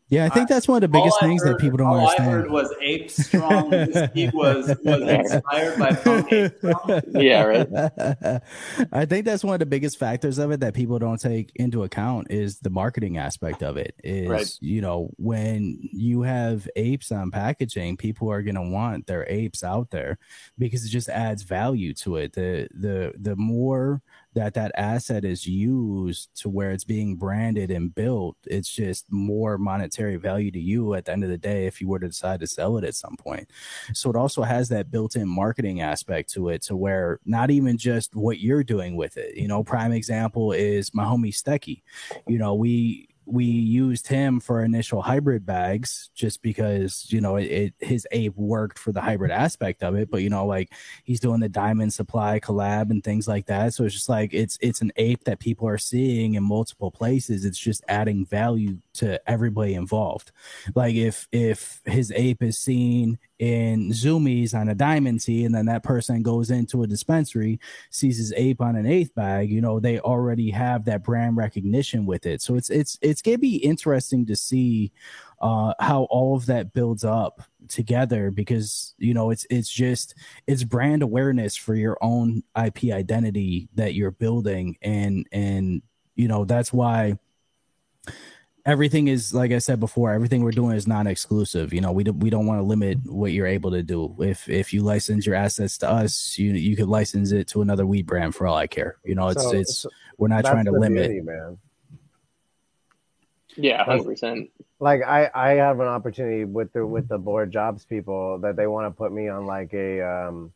Yeah, I think that's one of the biggest All things heard- that people don't all understand. I heard was Ape Strong *laughs* he was was inspired by Punk Ape Strong. Yeah, right. *laughs* I think that's one of the biggest factors of it that people don't take into account is the marketing aspect of it. Is Right. you know when you have apes on packaging, people are gonna want their apes out there because it just adds value to it. The the the more that that asset is used to where it's being branded and built, it's just more monetary value to you at the end of the day if you were to decide to sell it at some point. So it also has that built-in marketing aspect to it, to where not even just what you're doing with it. You know, prime example is my homie Stecky. You know, we we used him for initial hybrid bags just because you know it, it his ape worked for the hybrid aspect of it. But you know like he's doing the diamond supply collab and things like that. So it's just like it's it's an ape that people are seeing in multiple places. It's just adding value to everybody involved. Like if if his ape is seen in zoomies on a diamond tee and then that person goes into a dispensary sees his ape on an eighth bag you know they already have that brand recognition with it. So it's it's it's gonna be interesting to see uh how all of that builds up together because you know it's it's just it's brand awareness for your own ip identity that you're building. And and you know that's why everything is like I said before. Everything we're doing is non-exclusive. You know, we do, we don't want to limit what you're able to do. If if you license your assets to us, you you could license it to another weed brand for all I care. You know, it's So- it's so we're not trying to limit. beauty, man. Yeah, hundred percent. like I, I have an opportunity with the with the board jobs people that they want to put me on like a um,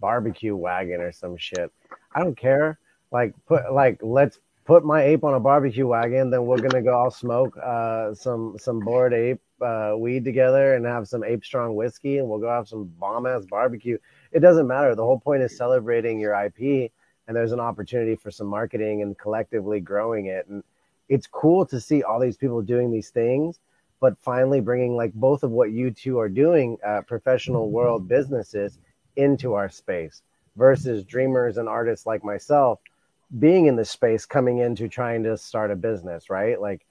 barbecue wagon or some shit. I don't care. Like put like let's put my ape on a barbecue wagon, then we're gonna go all smoke uh, some some Bored Ape uh, weed together and have some ape strong whiskey, and we'll go have some bomb ass barbecue. It doesn't matter. The whole point is celebrating your IP, and there's an opportunity for some marketing and collectively growing it. And it's cool to see all these people doing these things but finally bringing like both of what you two are doing uh, professional world businesses into our space versus dreamers and artists like myself being in this space coming into trying to start a business right? Like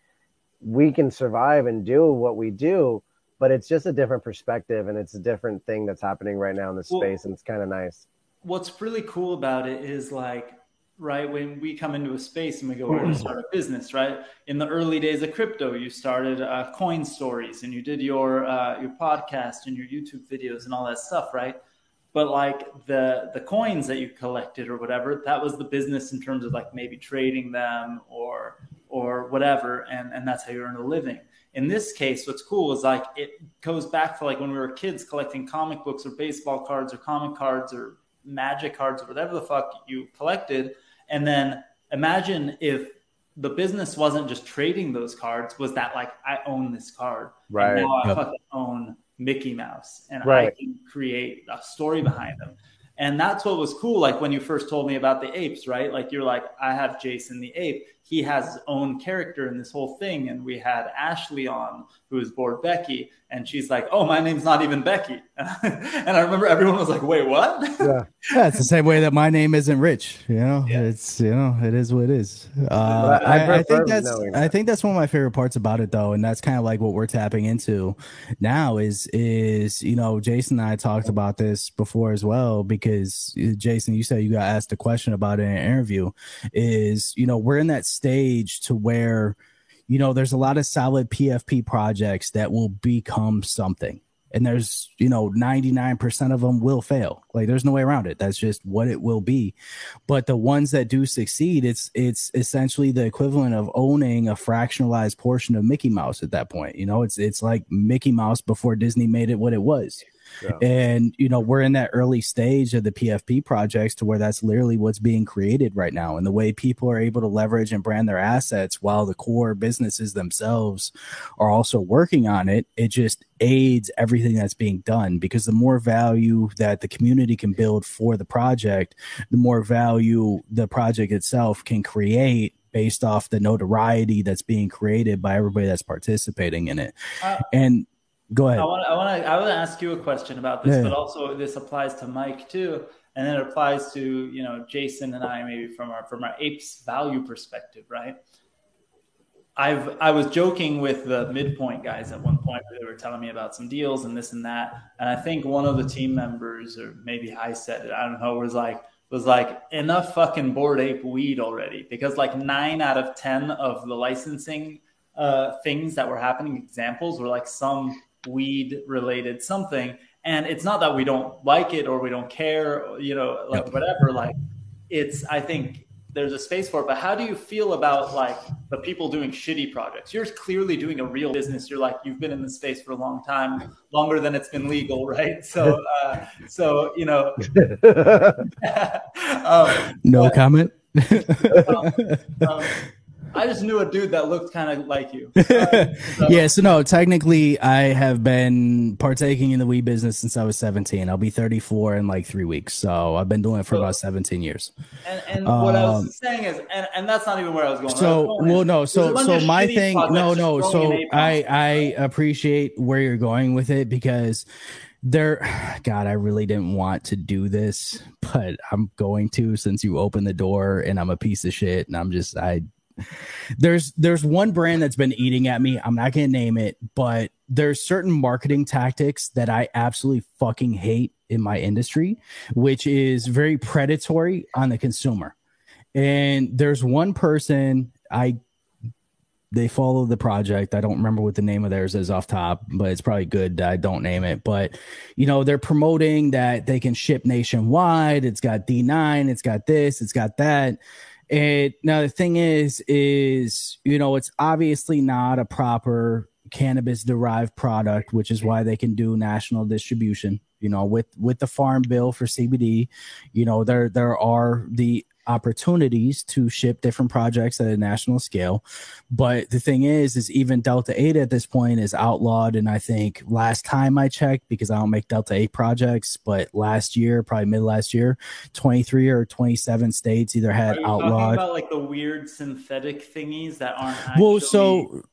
we can survive and do what we do but it's just a different perspective and it's a different thing that's happening right now in this Well- space and it's kind of nice. What's really cool about it is like right when we come into a space and we go we're going to start a business right? In the early days of crypto you started uh, coin stories and you did your uh, your podcast and your youtube videos and all that stuff right but like the the coins that you collected or whatever that was the business in terms of like maybe trading them or or whatever and and that's how you earn a living in this case what's cool is like it goes back to like when we were kids collecting comic books or baseball cards or comic cards or magic cards or whatever the fuck you collected and then imagine if the business wasn't just trading those cards was that like i own this card and Right. now i Yep. fucking own mickey mouse and i can create a story behind them. And that's what was cool like when you first told me about the apes right? Like you're like i have jason the ape he has his own character in this whole thing and we had ashley on who is bored becky and she's like oh my name's not even becky *laughs* and i remember everyone was like wait what yeah *laughs* Yeah, it's the same way that my name isn't Rich. You know, Yeah. it's you know, it is what it is. Uh, I I, I think that's knowing I think that's one of my favorite parts about it, though, and that's kind of like what we're tapping into now. Is is you know, Jason and I talked about this before as well because uh, Jason, you said you got asked a question about it in an interview. Is you know, we're in that stage to where you know, there's a lot of solid PFP projects that will become something. And there's you know 99% of them will fail. Like there's no way around it. That's just what it will be. But the ones that do succeed it's it's essentially the equivalent of owning a fractionalized portion of mickey mouse at that point. You know it's it's like mickey mouse before disney made it what it was Yeah. and you know we're in that early stage of the pfp projects to where that's literally what's being created right now and the way people are able to leverage and brand their assets while the core businesses themselves are also working on it it just aids everything that's being done because the more value that the community can build for the project the more value the project itself can create based off the notoriety that's being created by everybody that's participating in it Uh, and go ahead I want I want to I want to ask you a question about this, Yeah. but also this applies to Mike too, and then it applies to you know Jason and I maybe from our from our apes value perspective, right? I've I was joking with the midpoint guys at one point where they were telling me about some deals and this and that, and I think one of the team members or maybe I said it, I don't know, was like was like enough fucking Bored Ape weed already because like nine out of ten of the licensing uh, things that were happening examples were like some weed related something and it's not that we don't like it or we don't care or, you know like Yep. whatever like it's i think there's a space for it but how do you feel about like the people doing shitty projects? You're clearly doing a real business. You're like you've been in the space for a long time longer than it's been legal right? So uh so you know. *laughs* *laughs* Um, no but- comment? *laughs* um, *laughs* i just knew a dude that looked kind of like you *laughs* Uh, so- yeah, so no, technically, I have been partaking in the weed business since I was 17. I'll be 34 in like three weeks. So I've been doing it for about 17 years. And, and what I Um, was saying is, and, and that's not even where I was going. So, was going well, no, so, so my thing, no, no. So I. I appreciate where you're going with it because there, *sighs* God, I really didn't want to do this, *sighs* but I'm going to since you opened the door and I'm a piece of shit and I'm just, I, there's there's one brand that's been eating at me. I'm not gonna name it, but there's certain marketing tactics that I absolutely fucking hate in my industry, which is very predatory on the consumer. And there's one person I they follow the project. I don't remember what the name of theirs is off top, but it's probably good I don't name it. But you know, they're promoting that they can ship nationwide. It's got D9, it's got this, it's got that. And now the thing is, is you know, it's obviously not a proper cannabis derived product, which is why they can do national distribution. You know, with with the farm bill for CBD, you know, there there are the opportunities to ship different projects at a national scale. But the thing is, is even Delta 8 at this point is outlawed. And I think last time I checked, because I don't make Delta 8 projects, but last year, probably mid last year, 23 or 27 states either had outlawed. about like the weird synthetic thingies that aren't actually... Well, so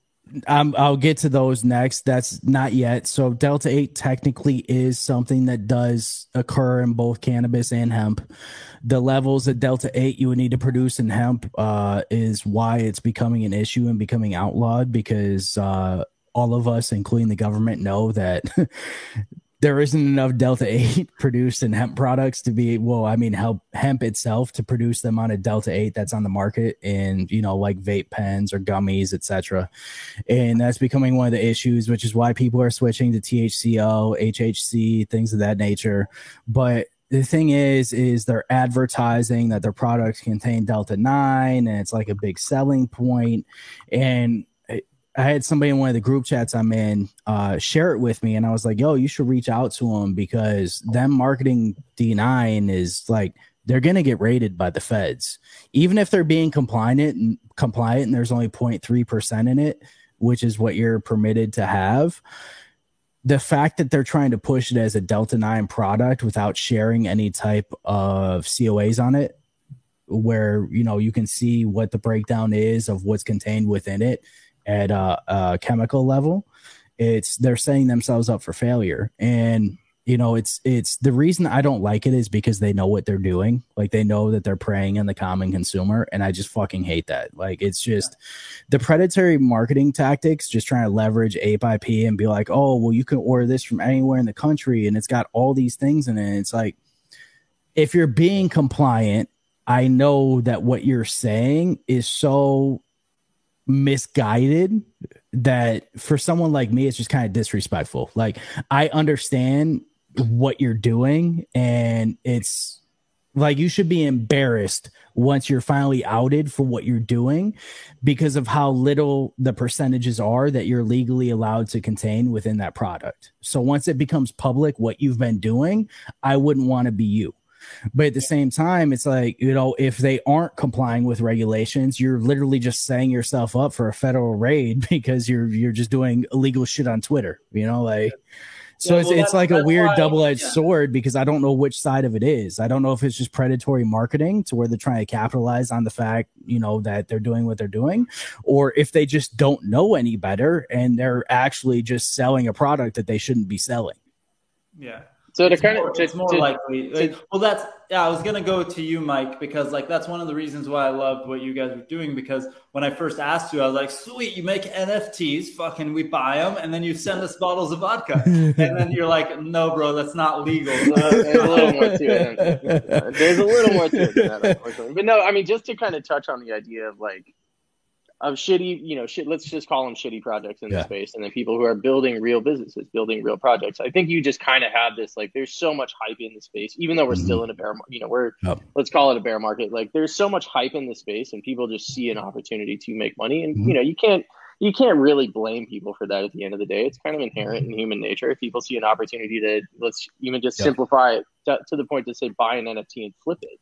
um, I'll get to those next. That's not yet. So Delta 8 technically is something that does occur in both cannabis and hemp. The levels of Delta 8 you would need to produce in hemp uh, is why it's becoming an issue and becoming outlawed because uh, all of us, including the government, know that *laughs* there isn't enough delta 8 *laughs* produced in hemp products to be well i mean help hemp itself to produce the amount of delta 8 that's on the market and you know like vape pens or gummies etc and that's becoming one of the issues which is why people are switching to thco hhc things of that nature. But the thing is is they're advertising that their products contain delta 9 and it's like a big selling point and I had somebody in one of the group chats I'm in uh, share it with me, and I was like, "Yo, you should reach out to them because them marketing D9 is like they're gonna get raided by the feds, even if they're being compliant and compliant, and there's only 0.3 percent in it, which is what you're permitted to have." The fact that they're trying to push it as a Delta 9 product without sharing any type of COAs on it, where you know you can see what the breakdown is of what's contained within it at a, a chemical level, it's they're setting themselves up for failure. And you know, it's it's the reason I don't like it is because they know what they're doing. Like they know that they're preying on the common consumer, and I just fucking hate that. Like it's just the predatory marketing tactics, just trying to leverage ape IP and be like, oh, well, you can order this from anywhere in the country, and it's got all these things in it. It's like if you're being compliant, I know that what you're saying is so misguided that for someone like me it's just kind of disrespectful like i understand what you're doing and it's like you should be embarrassed once you're finally outed for what you're doing because of how little the percentages are that you're legally allowed to contain within that product. So once it becomes public what you've been doing i wouldn't want to be you. But at the same time, it's like, you know, if they aren't complying with regulations, you're literally just setting yourself up for a federal raid *laughs* because you're you're just doing illegal shit on Twitter, you know, like so yeah, well, it's, it's like a weird double-edged yeah. sword because I don't know which side of it is. I don't know if it's just predatory marketing to where they're trying to capitalize on the fact, you know, that they're doing what they're doing, or if they just don't know any better and they're actually just selling a product that they shouldn't be selling. Yeah. So to it's kind more, of, to, it's more to, likely. Like, well, that's yeah. I was gonna go to you, Mike, because like that's one of the reasons why I loved what you guys were doing. Because when I first asked you, I was like, "Sweet, you make NFTs, fucking, we buy them, and then you send us bottles of vodka." *laughs* and then you're like, "No, bro, that's not legal." there's a little more to it. There's a little more to it than that, unfortunately. But no, I mean, just to kind of touch on the idea of like of shitty, you know, shit. Let's just call them shitty projects in yeah. the space, and then people who are building real businesses, building real projects. I think you just kind of have this like, there's so much hype in the space, even though we're mm-hmm. still in a bear, you know, we're yep. let's call it a bear market. Like, there's so much hype in the space, and people just see an opportunity to make money, and mm-hmm. you know, you can't you can't really blame people for that at the end of the day. It's kind of inherent in human nature. If people see an opportunity to let's even just yep. simplify it to, to the point to say buy an NFT and flip it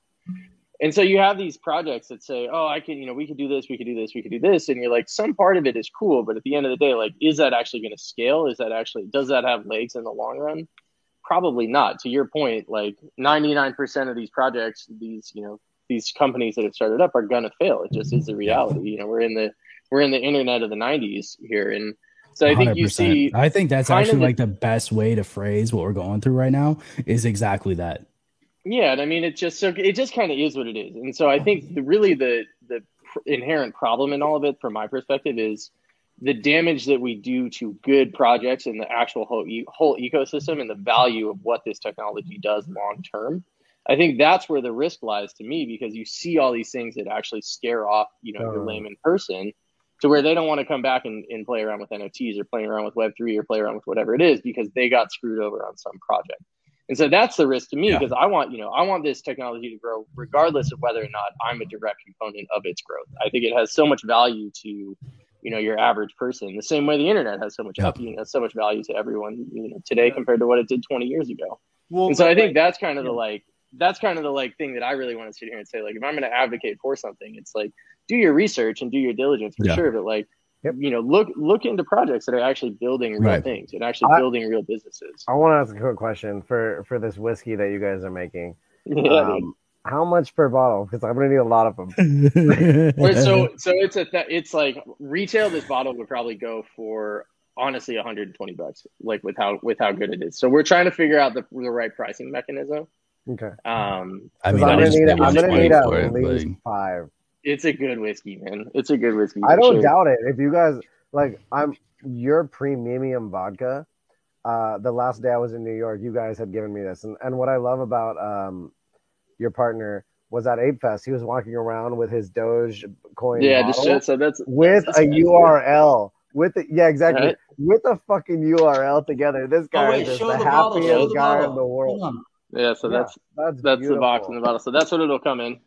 and so you have these projects that say, "Oh, I can, you know, we could do this, we could do this, we could do this," and you're like, some part of it is cool, but at the end of the day, like, is that actually going to scale? Is that actually does that have legs in the long run? Probably not. To your point, like 99% of these projects, these you know, these companies that have started up are going to fail. It just is the reality. You know, we're in the we're in the internet of the 90s here, and so I think 100%. you see. I think that's actually the, like the best way to phrase what we're going through right now is exactly that. Yeah, and I mean, it just so it just kind of is what it is, and so I think the, really the the inherent problem in all of it, from my perspective, is the damage that we do to good projects and the actual whole e- whole ecosystem and the value of what this technology does long term. I think that's where the risk lies to me because you see all these things that actually scare off, you know, oh. your uh-huh. layman person, to where they don't want to come back and, and play around with NFTs or playing around with Web3 or play around with whatever it is because they got screwed over on some project. And so that's the risk to me because yeah. I want, you know, I want this technology to grow regardless of whether or not I'm a direct component of its growth. I think it has so much value to, you know, your average person. The same way the internet has so much, yeah. you know, so much value to everyone, you know, today compared to what it did 20 years ago. Well, and so I think like, that's kind of yeah. the like, that's kind of the like thing that I really want to sit here and say, like, if I'm going to advocate for something, it's like do your research and do your diligence for sure, but like Yep. You know, look look into projects that are actually building real right. things and actually I, building real businesses. I want to ask a quick question for for this whiskey that you guys are making. *laughs* Yeah, um, how much per bottle? Because I'm gonna need a lot of them. *laughs* so so it's a th- it's like retail. This bottle would probably go for honestly 120 bucks, like with how with how good it is. So we're trying to figure out the the right pricing mechanism. Okay. Um, I mean, I'm gonna need, I'm gonna need at least it, five it's a good whiskey, man. It's a good whiskey. I don't sure. doubt it. If you guys like, I'm your premium vodka. Uh, the last day I was in New York, you guys had given me this, and and what I love about um, your partner was at Ape Fest. He was walking around with his Doge coin. Yeah, just so that's with that's, a URL. With the, yeah, exactly. Right. With a fucking URL together. This oh, guy oh, wait, is the, the happiest guy the in the world. Yeah, so yeah, that's that's, that's the box in the bottle. So that's what it'll come in.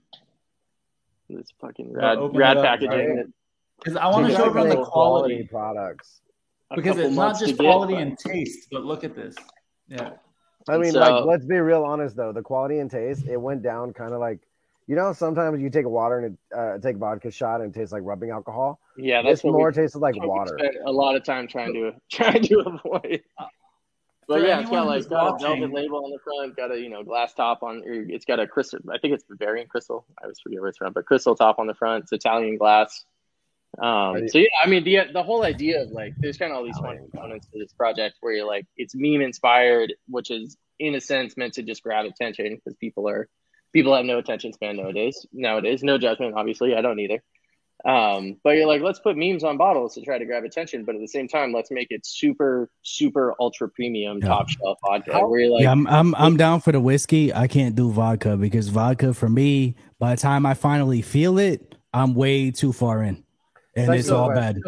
This fucking rad, rad packaging. Because I want to show everyone the quality, quality products. Because it's not just quality get, and taste, but look at this. Yeah. I mean, so, like, let's be real honest though. The quality and taste, it went down kind of like, you know, sometimes you take a water and it, uh, take vodka shot and it tastes like rubbing alcohol. Yeah, that's this more tastes like water. a lot of time trying to *laughs* trying to avoid. But yeah, it's got like got watching, a velvet label on the front, got a you know glass top on. it's got a crystal. I think it's Bavarian crystal. I always forget where it's from, but crystal top on the front. It's Italian glass. Um, so yeah, I mean the the whole idea of like there's kind of all these fun components to this project where you're like it's meme inspired, which is in a sense meant to just grab attention because people are people have no attention span nowadays. Nowadays, no judgment, obviously. I don't either. Um, but you're like, let's put memes on bottles to try to grab attention, but at the same time, let's make it super, super ultra premium yeah. top shelf vodka. Where you're like, yeah, I'm, I'm, I'm down for the whiskey. I can't do vodka because vodka for me, by the time I finally feel it, I'm way too far in, and it's all bad.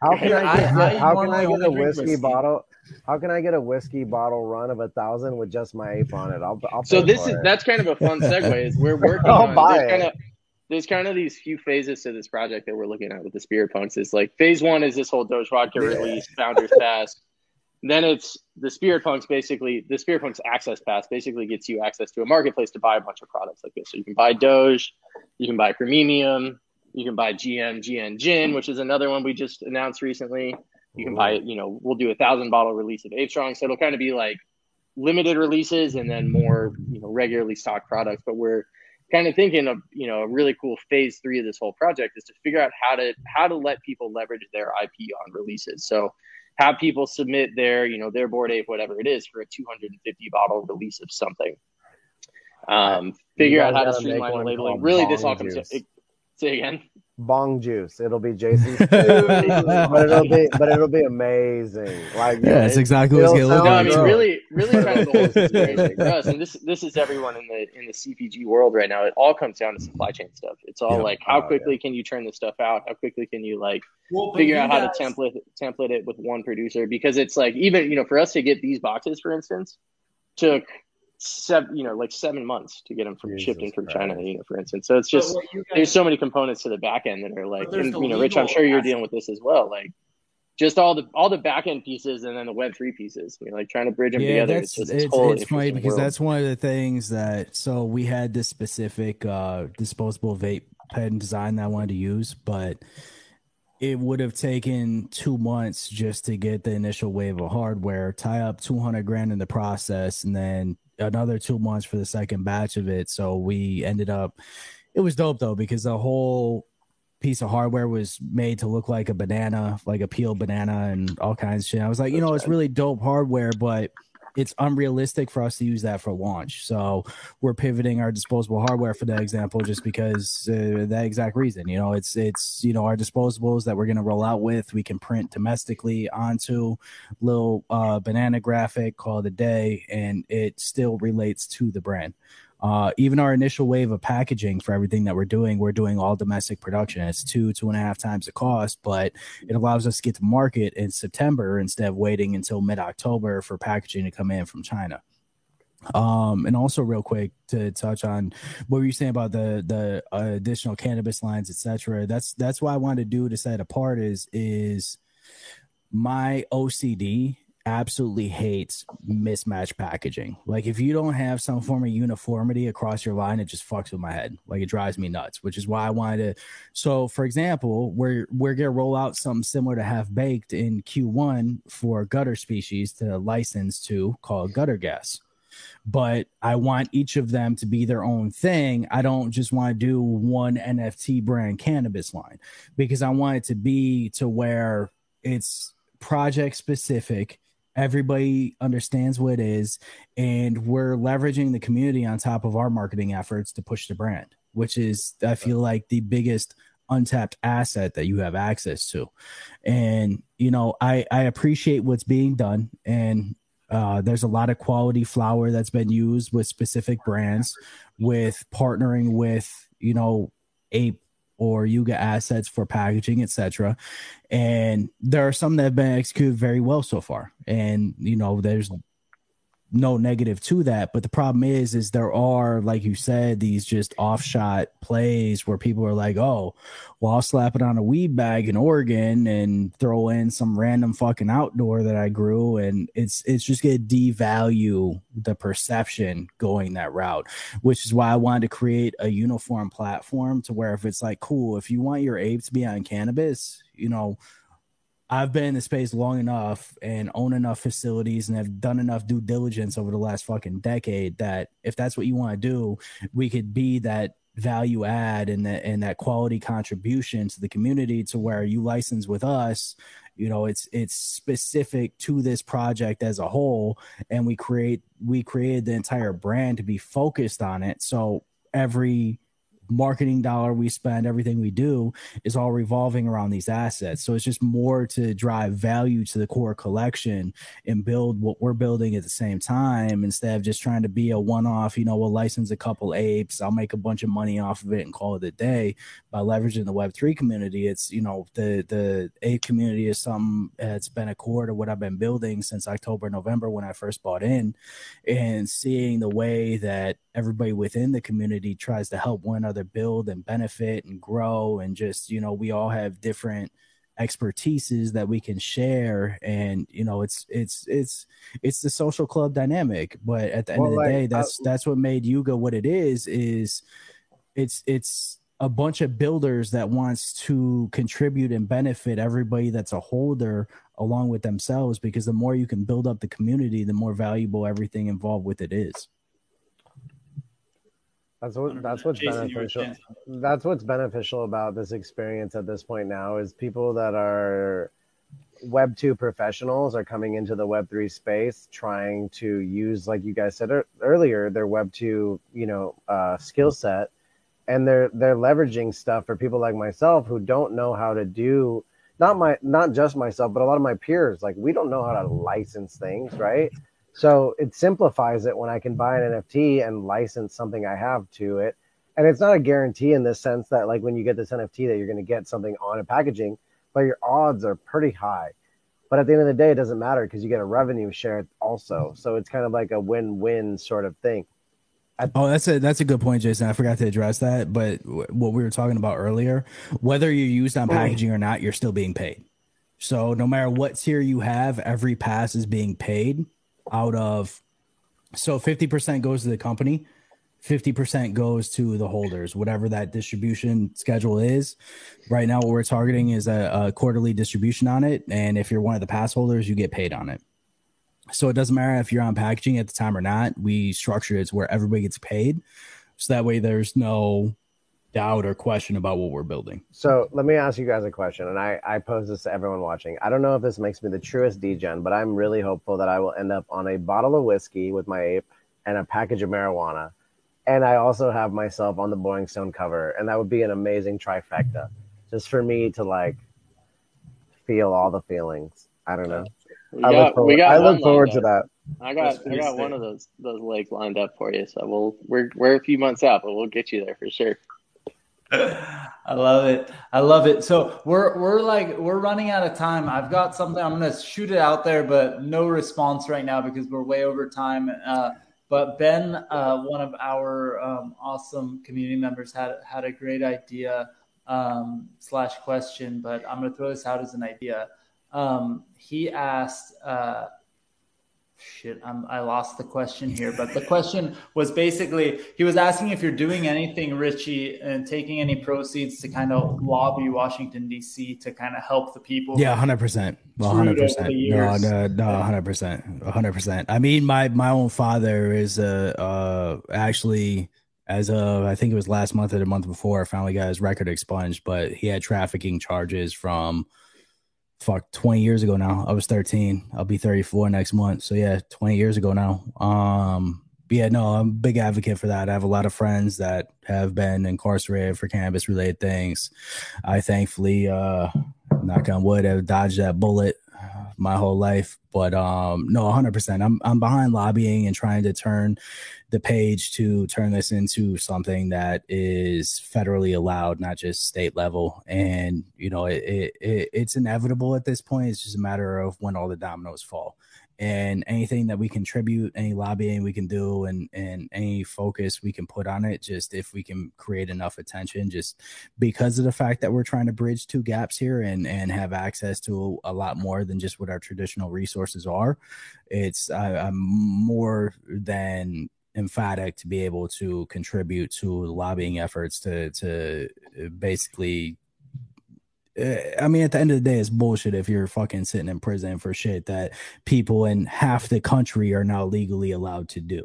how can I get, I, how can I get a whiskey, whiskey, bottle? How can I get a whiskey bottle run of a thousand with just my ape on it? I'll, I'll so this is it. that's kind of a fun segue. Is we're working *laughs* on kind of there's kind of these few phases to this project that we're looking at with the Spirit Punks. Is like phase one is this whole Doge Vodka release, Founders Pass. Then it's the Spirit Punks. Basically, the Spirit Punks Access Pass basically gets you access to a marketplace to buy a bunch of products like this. So you can buy Doge, you can buy Premium, you can buy GM GN Gin, which is another one we just announced recently. You can buy, you know, we'll do a thousand bottle release of Ape Strong, so it'll kind of be like limited releases and then more, you know, regularly stocked products. But we're kind of thinking of you know a really cool phase three of this whole project is to figure out how to how to let people leverage their ip on releases. So have people submit their you know their Bored Ape whatever it is for a 250 bottle release of something. Um figure out how to streamline the labeling. really this all comes say again bong juice. It'll be *laughs* Jason's, but it'll be but it'll be amazing. Like yeah, that's exactly what's gonna look like. I mean, really, really, kind of the whole situation for us, and this this is everyone in the in the CPG world right now. It all comes down to supply chain stuff. It's all yeah. like how oh, quickly yeah. can you turn this stuff out? How quickly can you like well, figure out guys... how to template template it with one producer? Because it's like even you know for us to get these boxes, for instance, took seven, you know, like seven months to get them from Jesus shipped in from Christ. China, you know, for instance. So it's just guys, there's so many components to the back end that are like, and, you know, Rich, I'm sure you're dealing with this as well. Like just all the all the back end pieces and then the web three pieces. You know, like trying to bridge them yeah, together. That's, it's, it's, it's funny because world. that's one of the things that so we had this specific uh disposable vape pen design that I wanted to use, but it would have taken two months just to get the initial wave of hardware, tie up 200 grand in the process, and then another two months for the second batch of it. So we ended up, it was dope though, because the whole piece of hardware was made to look like a banana, like a peeled banana and all kinds of shit. I was like, you know, it's really dope hardware, but it's unrealistic for us to use that for launch. So we're pivoting our disposable hardware for that example, just because uh, that exact reason. You know, it's it's you know our disposables that we're gonna roll out with. We can print domestically onto little uh, banana graphic, call it a day, and it still relates to the brand. Uh, even our initial wave of packaging for everything that we're doing, we're doing all domestic production. It's two, two and a half times the cost, but it allows us to get to market in September instead of waiting until mid October for packaging to come in from China. Um, and also real quick to touch on what were you saying about the the uh, additional cannabis lines, etc. That's that's why I wanted to do to set apart is is my OCD absolutely hates mismatched packaging. Like if you don't have some form of uniformity across your line, it just fucks with my head. Like it drives me nuts, which is why I wanted to. So, for example, we're we're gonna roll out something similar to half baked in Q1 for gutter species to license to called gutter gas. But I want each of them to be their own thing. I don't just want to do one NFT brand cannabis line because I want it to be to where it's project specific everybody understands what it is and we're leveraging the community on top of our marketing efforts to push the brand which is i feel like the biggest untapped asset that you have access to. And you know i i appreciate what's being done and uh, there's a lot of quality flower that's been used with specific brands with partnering with you know a or Yuga assets for packaging, etc. And there are some that have been executed very well so far. And you know, there's no negative to that but the problem is is there are like you said these just offshot plays where people are like oh well i'll slap it on a weed bag in oregon and throw in some random fucking outdoor that i grew and it's it's just gonna devalue the perception going that route which is why i wanted to create a uniform platform to where if it's like cool if you want your ape to be on cannabis you know I've been in the space long enough and own enough facilities and have done enough due diligence over the last fucking decade that if that's what you want to do, we could be that value add and that and that quality contribution to the community to where you license with us you know it's it's specific to this project as a whole. And we create we created the entire brand to be focused on it. So every marketing dollar we spend, everything we do is all revolving around these assets. So it's just more to drive value to the core collection and build what we're building at the same time instead of just trying to be a one off, you know, we'll license a couple apes, I'll make a bunch of money off of it and call it a day by leveraging the web3 community. It's, you know, the the ape community is something that's been a core to what I've been building since October, November when I first bought in and seeing the way that everybody within the community tries to help one another build and benefit and grow and just you know we all have different expertises that we can share. And you know it's it's it's it's the social club dynamic. But at the end well, of the like, day that's I, that's what made yuga what it is is it's it's a bunch of builders that wants to contribute and benefit everybody that's a holder along with themselves because the more you can build up the community the more valuable everything involved with it is that's what that's what's Jason, beneficial. That's what's beneficial about this experience at this point now is people that are web 2 professionals are coming into the web 3 space trying to use like you guys said earlier their web 2 you know uh, skill set. And they're they're leveraging stuff for people like myself who don't know how to do not my not just myself but a lot of my peers. Like we don't know how to license things right so it simplifies it when I can buy an mm-hmm. NFT and license something I have to it. And it's not a guarantee in the sense that like when you get this NFT that you're going to get something on a packaging, but your odds are pretty high. But at the end of the day, it doesn't matter because you get a revenue share also. Mm-hmm. So it's kind of like a win-win sort of thing. Oh, that's a that's a good point, Jason. I forgot to address that, but what we were talking about earlier, whether you're used on mm-hmm. packaging or not, you're still being paid. So no matter what tier you have, every pass is being paid out of so 50% goes to the company 50% goes to the holders whatever that distribution schedule is. Right now what we're targeting is a, a, quarterly distribution on it. And if you're one of the pass holders you get paid on it. So it doesn't matter if you're on packaging at the time or not. We structure it where everybody gets paid. So that way there's no doubt or question about what we're building. So let me ask you guys a question, and I, I pose this to everyone watching. I don't know if this makes me the truest degen, but I'm really hopeful that I will end up on a bottle of whiskey with my ape and a package of marijuana. And I also have myself on the Boring Stone cover, and that would be an amazing trifecta just for me to like feel all the feelings. I don't know. I look forward, I look forward to that. I got I got one of those those legs lined up for you. So we'll we're we're a few months out, but we'll get you there for sure. I love it. I love it. So we're we're like we're running out of time. I've got something. I'm gonna shoot it out there, but no response right now because we're way over time. Uh, but Ben, uh, one of our um, awesome community members, had had a great idea um, slash question. But I'm gonna throw this out as an idea. Um, he asked. Uh, shit I'm, i lost the question here but the question was basically he was asking if you're doing anything richie and taking any proceeds to kind of lobby washington d.c to kind of help the people yeah 100% well, 100% no no no 100% 100% i mean my my own father is uh uh actually as of I think it was last month or the month before, finally got his record expunged, but he had trafficking charges from fuck 20 years ago now. I was 13. I'll be 34 next month. So yeah, 20 years ago now. Um yeah, no, I'm a big advocate for that. I have a lot of friends that have been incarcerated for cannabis related things. I thankfully uh knock on wood have dodged that bullet my whole life. But um no, 100%. I'm I'm behind lobbying and trying to turn the page to turn this into something that is federally allowed, not just state level. And you know, it, it, it, it's inevitable at this point. It's just a matter of when all the dominoes fall. And anything that we contribute, any lobbying we can do, and and any focus we can put on it, just if we can create enough attention, just because of the fact that we're trying to bridge two gaps here and and have access to a, lot more than just what our traditional resources are, it's I'm more than emphatic to be able to contribute to lobbying efforts to to basically eh, I mean, at the end of the day, it's bullshit if you're fucking sitting in prison for shit that people in half the country are now legally allowed to do.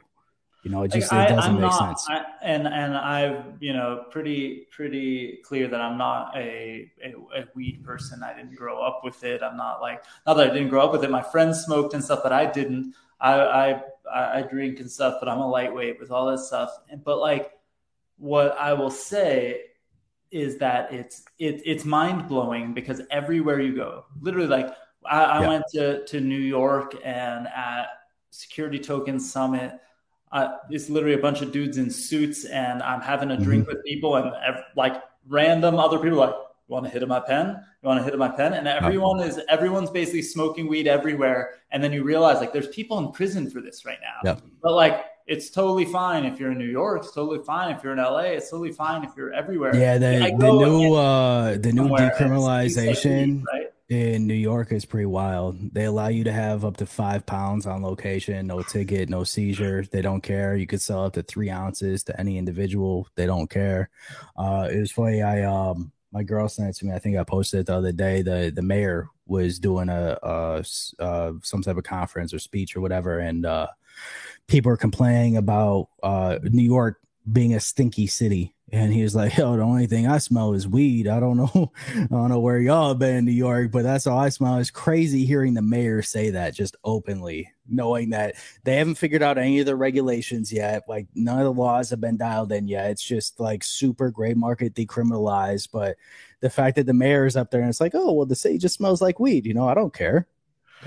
You know, it just like, it doesn't I, make not, sense. I, and and I've you know pretty pretty clear that I'm not a, a, a weed person. I didn't grow up with it. I'm not like not that I didn't grow up with it. My friends smoked and stuff, but I didn't. I, I I drink and stuff, but I'm a lightweight with all this stuff. But like, what I will say is that it's it, it's mind blowing because everywhere you go, literally, like I, I yeah. went to to New York and at Security Token Summit. Uh, it's literally a bunch of dudes in suits, and I'm having a drink mm-hmm. with people, and like random other people, like you want to hit of my pen? You want to hit him my pen? And everyone is everyone's basically smoking weed everywhere. And then you realize like there's people in prison for this right now. But like it's totally fine if you're in New York. It's totally fine if you're in LA. It's totally fine if you're everywhere. Yeah, the, the new uh the new decriminalization like right? in New York is pretty wild. They allow you to have up to five pounds on location, no ticket, no seizure. They don't care. You could sell up to three ounces to any individual. They don't care. Uh it was funny. I um my girl sent it to me. I think I posted it the other day. The the mayor was doing a, a, a some type of conference or speech or whatever, and uh, people are complaining about uh, New York being a stinky city. And he was like, "Yo, the only thing I smell is weed. I don't know, *laughs* I don't know where y'all been in New York, but that's all I smell." It's crazy hearing the mayor say that just openly, knowing that they haven't figured out any of the regulations yet. Like none of the laws have been dialed in yet. It's just like super gray market decriminalized. But the fact that the mayor is up there and it's like, "Oh, well, the city just smells like weed," you know, I don't care.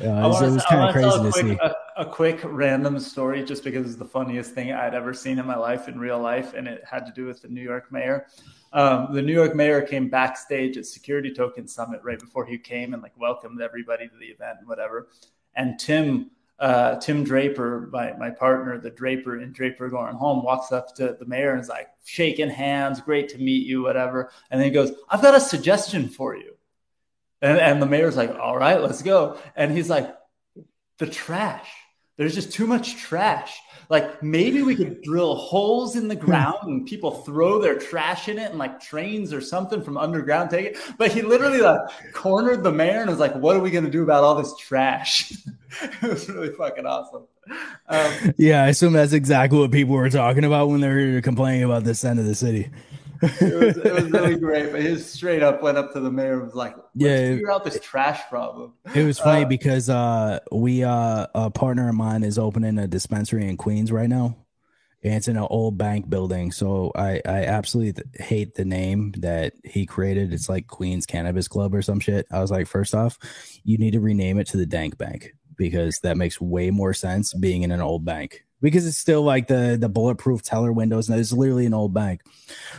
Yeah, it was, was kind of crazy to quick, see. A, a, quick random story, just because it's the funniest thing I'd ever seen in my life in real life, and it had to do with the New York mayor. Um, the New York mayor came backstage at Security Token Summit right before he came and like welcomed everybody to the event and whatever. And Tim, uh, Tim Draper, my, my partner, the Draper in Draper Goren Holm, walks up to the mayor and is like shaking hands, great to meet you, whatever. And then he goes, "I've got a suggestion for you." And, and the mayor's like, all right, let's go. And he's like, the trash. There's just too much trash. Like maybe we could drill holes in the ground and people throw their trash in it and like trains or something from underground take it. But he literally like cornered the mayor and was like, what are we going to do about all this trash? *laughs* it was really fucking awesome. Um, yeah, I assume that's exactly what people were talking about when they were complaining about this end of the city it, was, it was really great. But his straight up went up to the mayor and was like, "Yeah, figure out this trash problem." It was funny uh, because uh, we uh, a partner of mine is opening a dispensary in Queens right now. And it's in an old bank building, so I I absolutely hate the name that he created. It's like Queens Cannabis Club or some shit. I was like, first off, you need to rename it to the Dank Bank because that makes way more sense being in an old bank because it's still like the the bulletproof teller windows and it's literally an old bank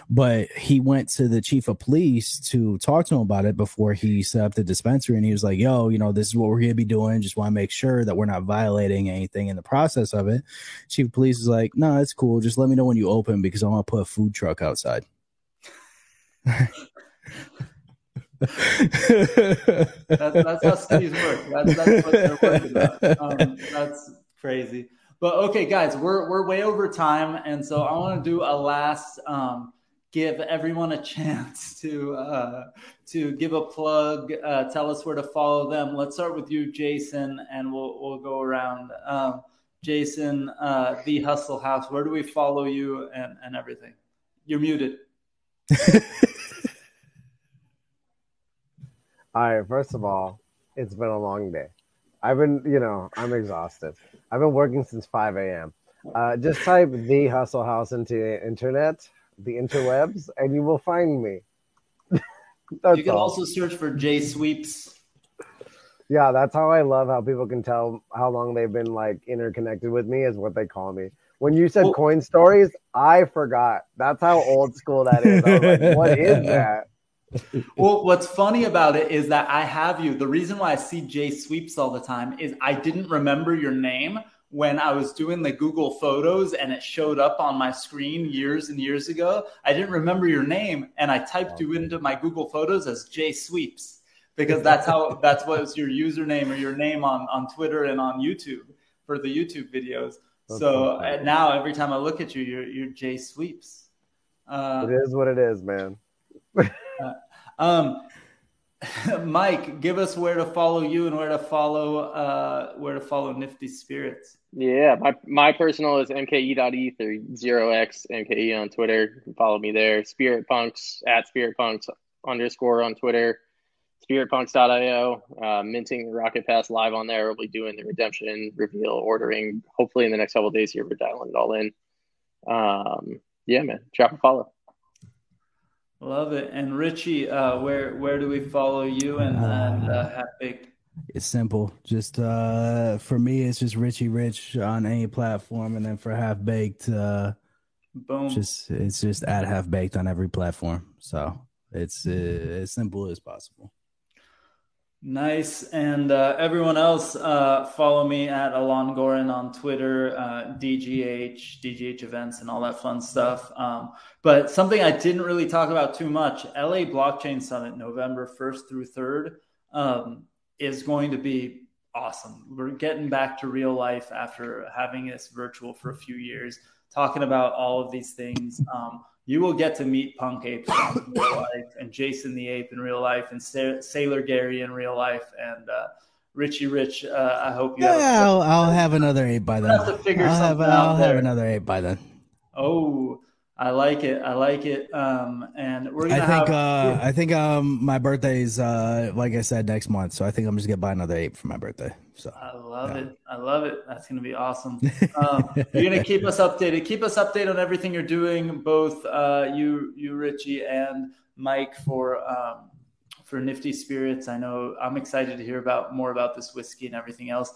but he went to the chief of police to talk to him about it before he set up the dispensary and he was like yo you know this is what we're to be doing just want to make sure that we're not violating anything in the process of it chief of police is like no it's cool just let me know when you open because i want to put a food truck outside *laughs* that's, that's how cities work. That's, that's what they're working about. Um, that's crazy. But okay, guys, we're we're way over time, and so I want to do a last. Um, give everyone a chance *laughs* to uh, to give a plug. Uh, tell us where to follow them. Let's start with you, Jason, and we'll we'll go around. Um, Jason, uh, the Hustle House. Where do we follow you and and everything? You're muted. *laughs* All right, first of all, it's been a long day. I've been, you know, I'm exhausted. I've been working since 5 a.m. Uh, just type the Hustle House into the internet, the interwebs, and you will find me. *laughs* you can all. also search for J Sweeps. Yeah, that's how I love how people can tell how long they've been like interconnected with me is what they call me. When you said well, coin stories, I forgot. That's how old school that is. Like, what is *laughs* that? *laughs* well, what's funny about it is that I have you. The reason why I see Jay Sweeps all the time is I didn't remember your name when I was doing the Google Photos and it showed up on my screen years and years ago. I didn't remember your name and I typed you into my Google Photos as Jay Sweeps because that's how *laughs* that's what was your username or your name on on Twitter and on YouTube for the YouTube videos. So uh, now every time I look at you, you're you're J Sweeps. Uh, it is what it is, man. *laughs* um, *laughs* Mike, give us where to follow you and where to follow uh, where to follow Nifty Spirits. Yeah, my my personal is mke.eth or zero x mke on Twitter. Follow me there. Spirit Punks at Spirit Punks underscore on Twitter. SpiritPunks.io, uh, minting Rocket Pass live on there. We'll be doing the redemption reveal ordering. Hopefully in the next couple days here, we're dialing it all in. Um, yeah, man, drop a follow. Love it. And Richie, uh, where where do we follow you and, and uh, Half Baked? It's simple. Just uh, for me, it's just Richie Rich on any platform, and then for Half Baked, uh, boom. Just it's just at Half Baked on every platform. So it's uh, as simple as possible. Nice. And uh, everyone else, uh, follow me at Alon Goren on Twitter, uh, DGH, DGH events, and all that fun stuff. Um, but something I didn't really talk about too much LA Blockchain Summit, November 1st through 3rd, um, is going to be awesome. We're getting back to real life after having this virtual for a few years, talking about all of these things. Um, you will get to meet Punk Ape in real life, and Jason the Ape in real life, and Sa- Sailor Gary in real life, and uh, Richie Rich. Uh, I hope you. Yeah, have I'll, *laughs* I'll have another ape by then. Have I'll, have, I'll have, another ape by then. Oh, I like it. I like it. Um, and we're gonna. I think. Have, uh, I think. Um, my birthday's uh, like I said, next month. So I think I'm just gonna buy another ape for my birthday. So I love yeah. it. I love it. That's gonna be awesome. *laughs* Um, you're gonna keep us updated. Keep us updated on everything you're doing, both uh, you, you, Richie, and Mike for um, for Nifty Spirits. I know I'm excited to hear about more about this whiskey and everything else.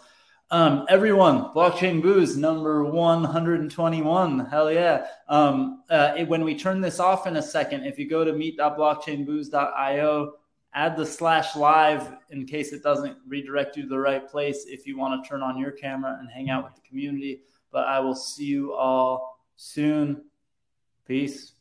Um, everyone, blockchain booze number 121. Hell yeah. Um, uh, it, when we turn this off in a second, if you go to meet.blockchainbooze.io, add the slash live in case it doesn't redirect you to the right place if you want to turn on your camera and hang out with the community. But I will see you all soon. Peace.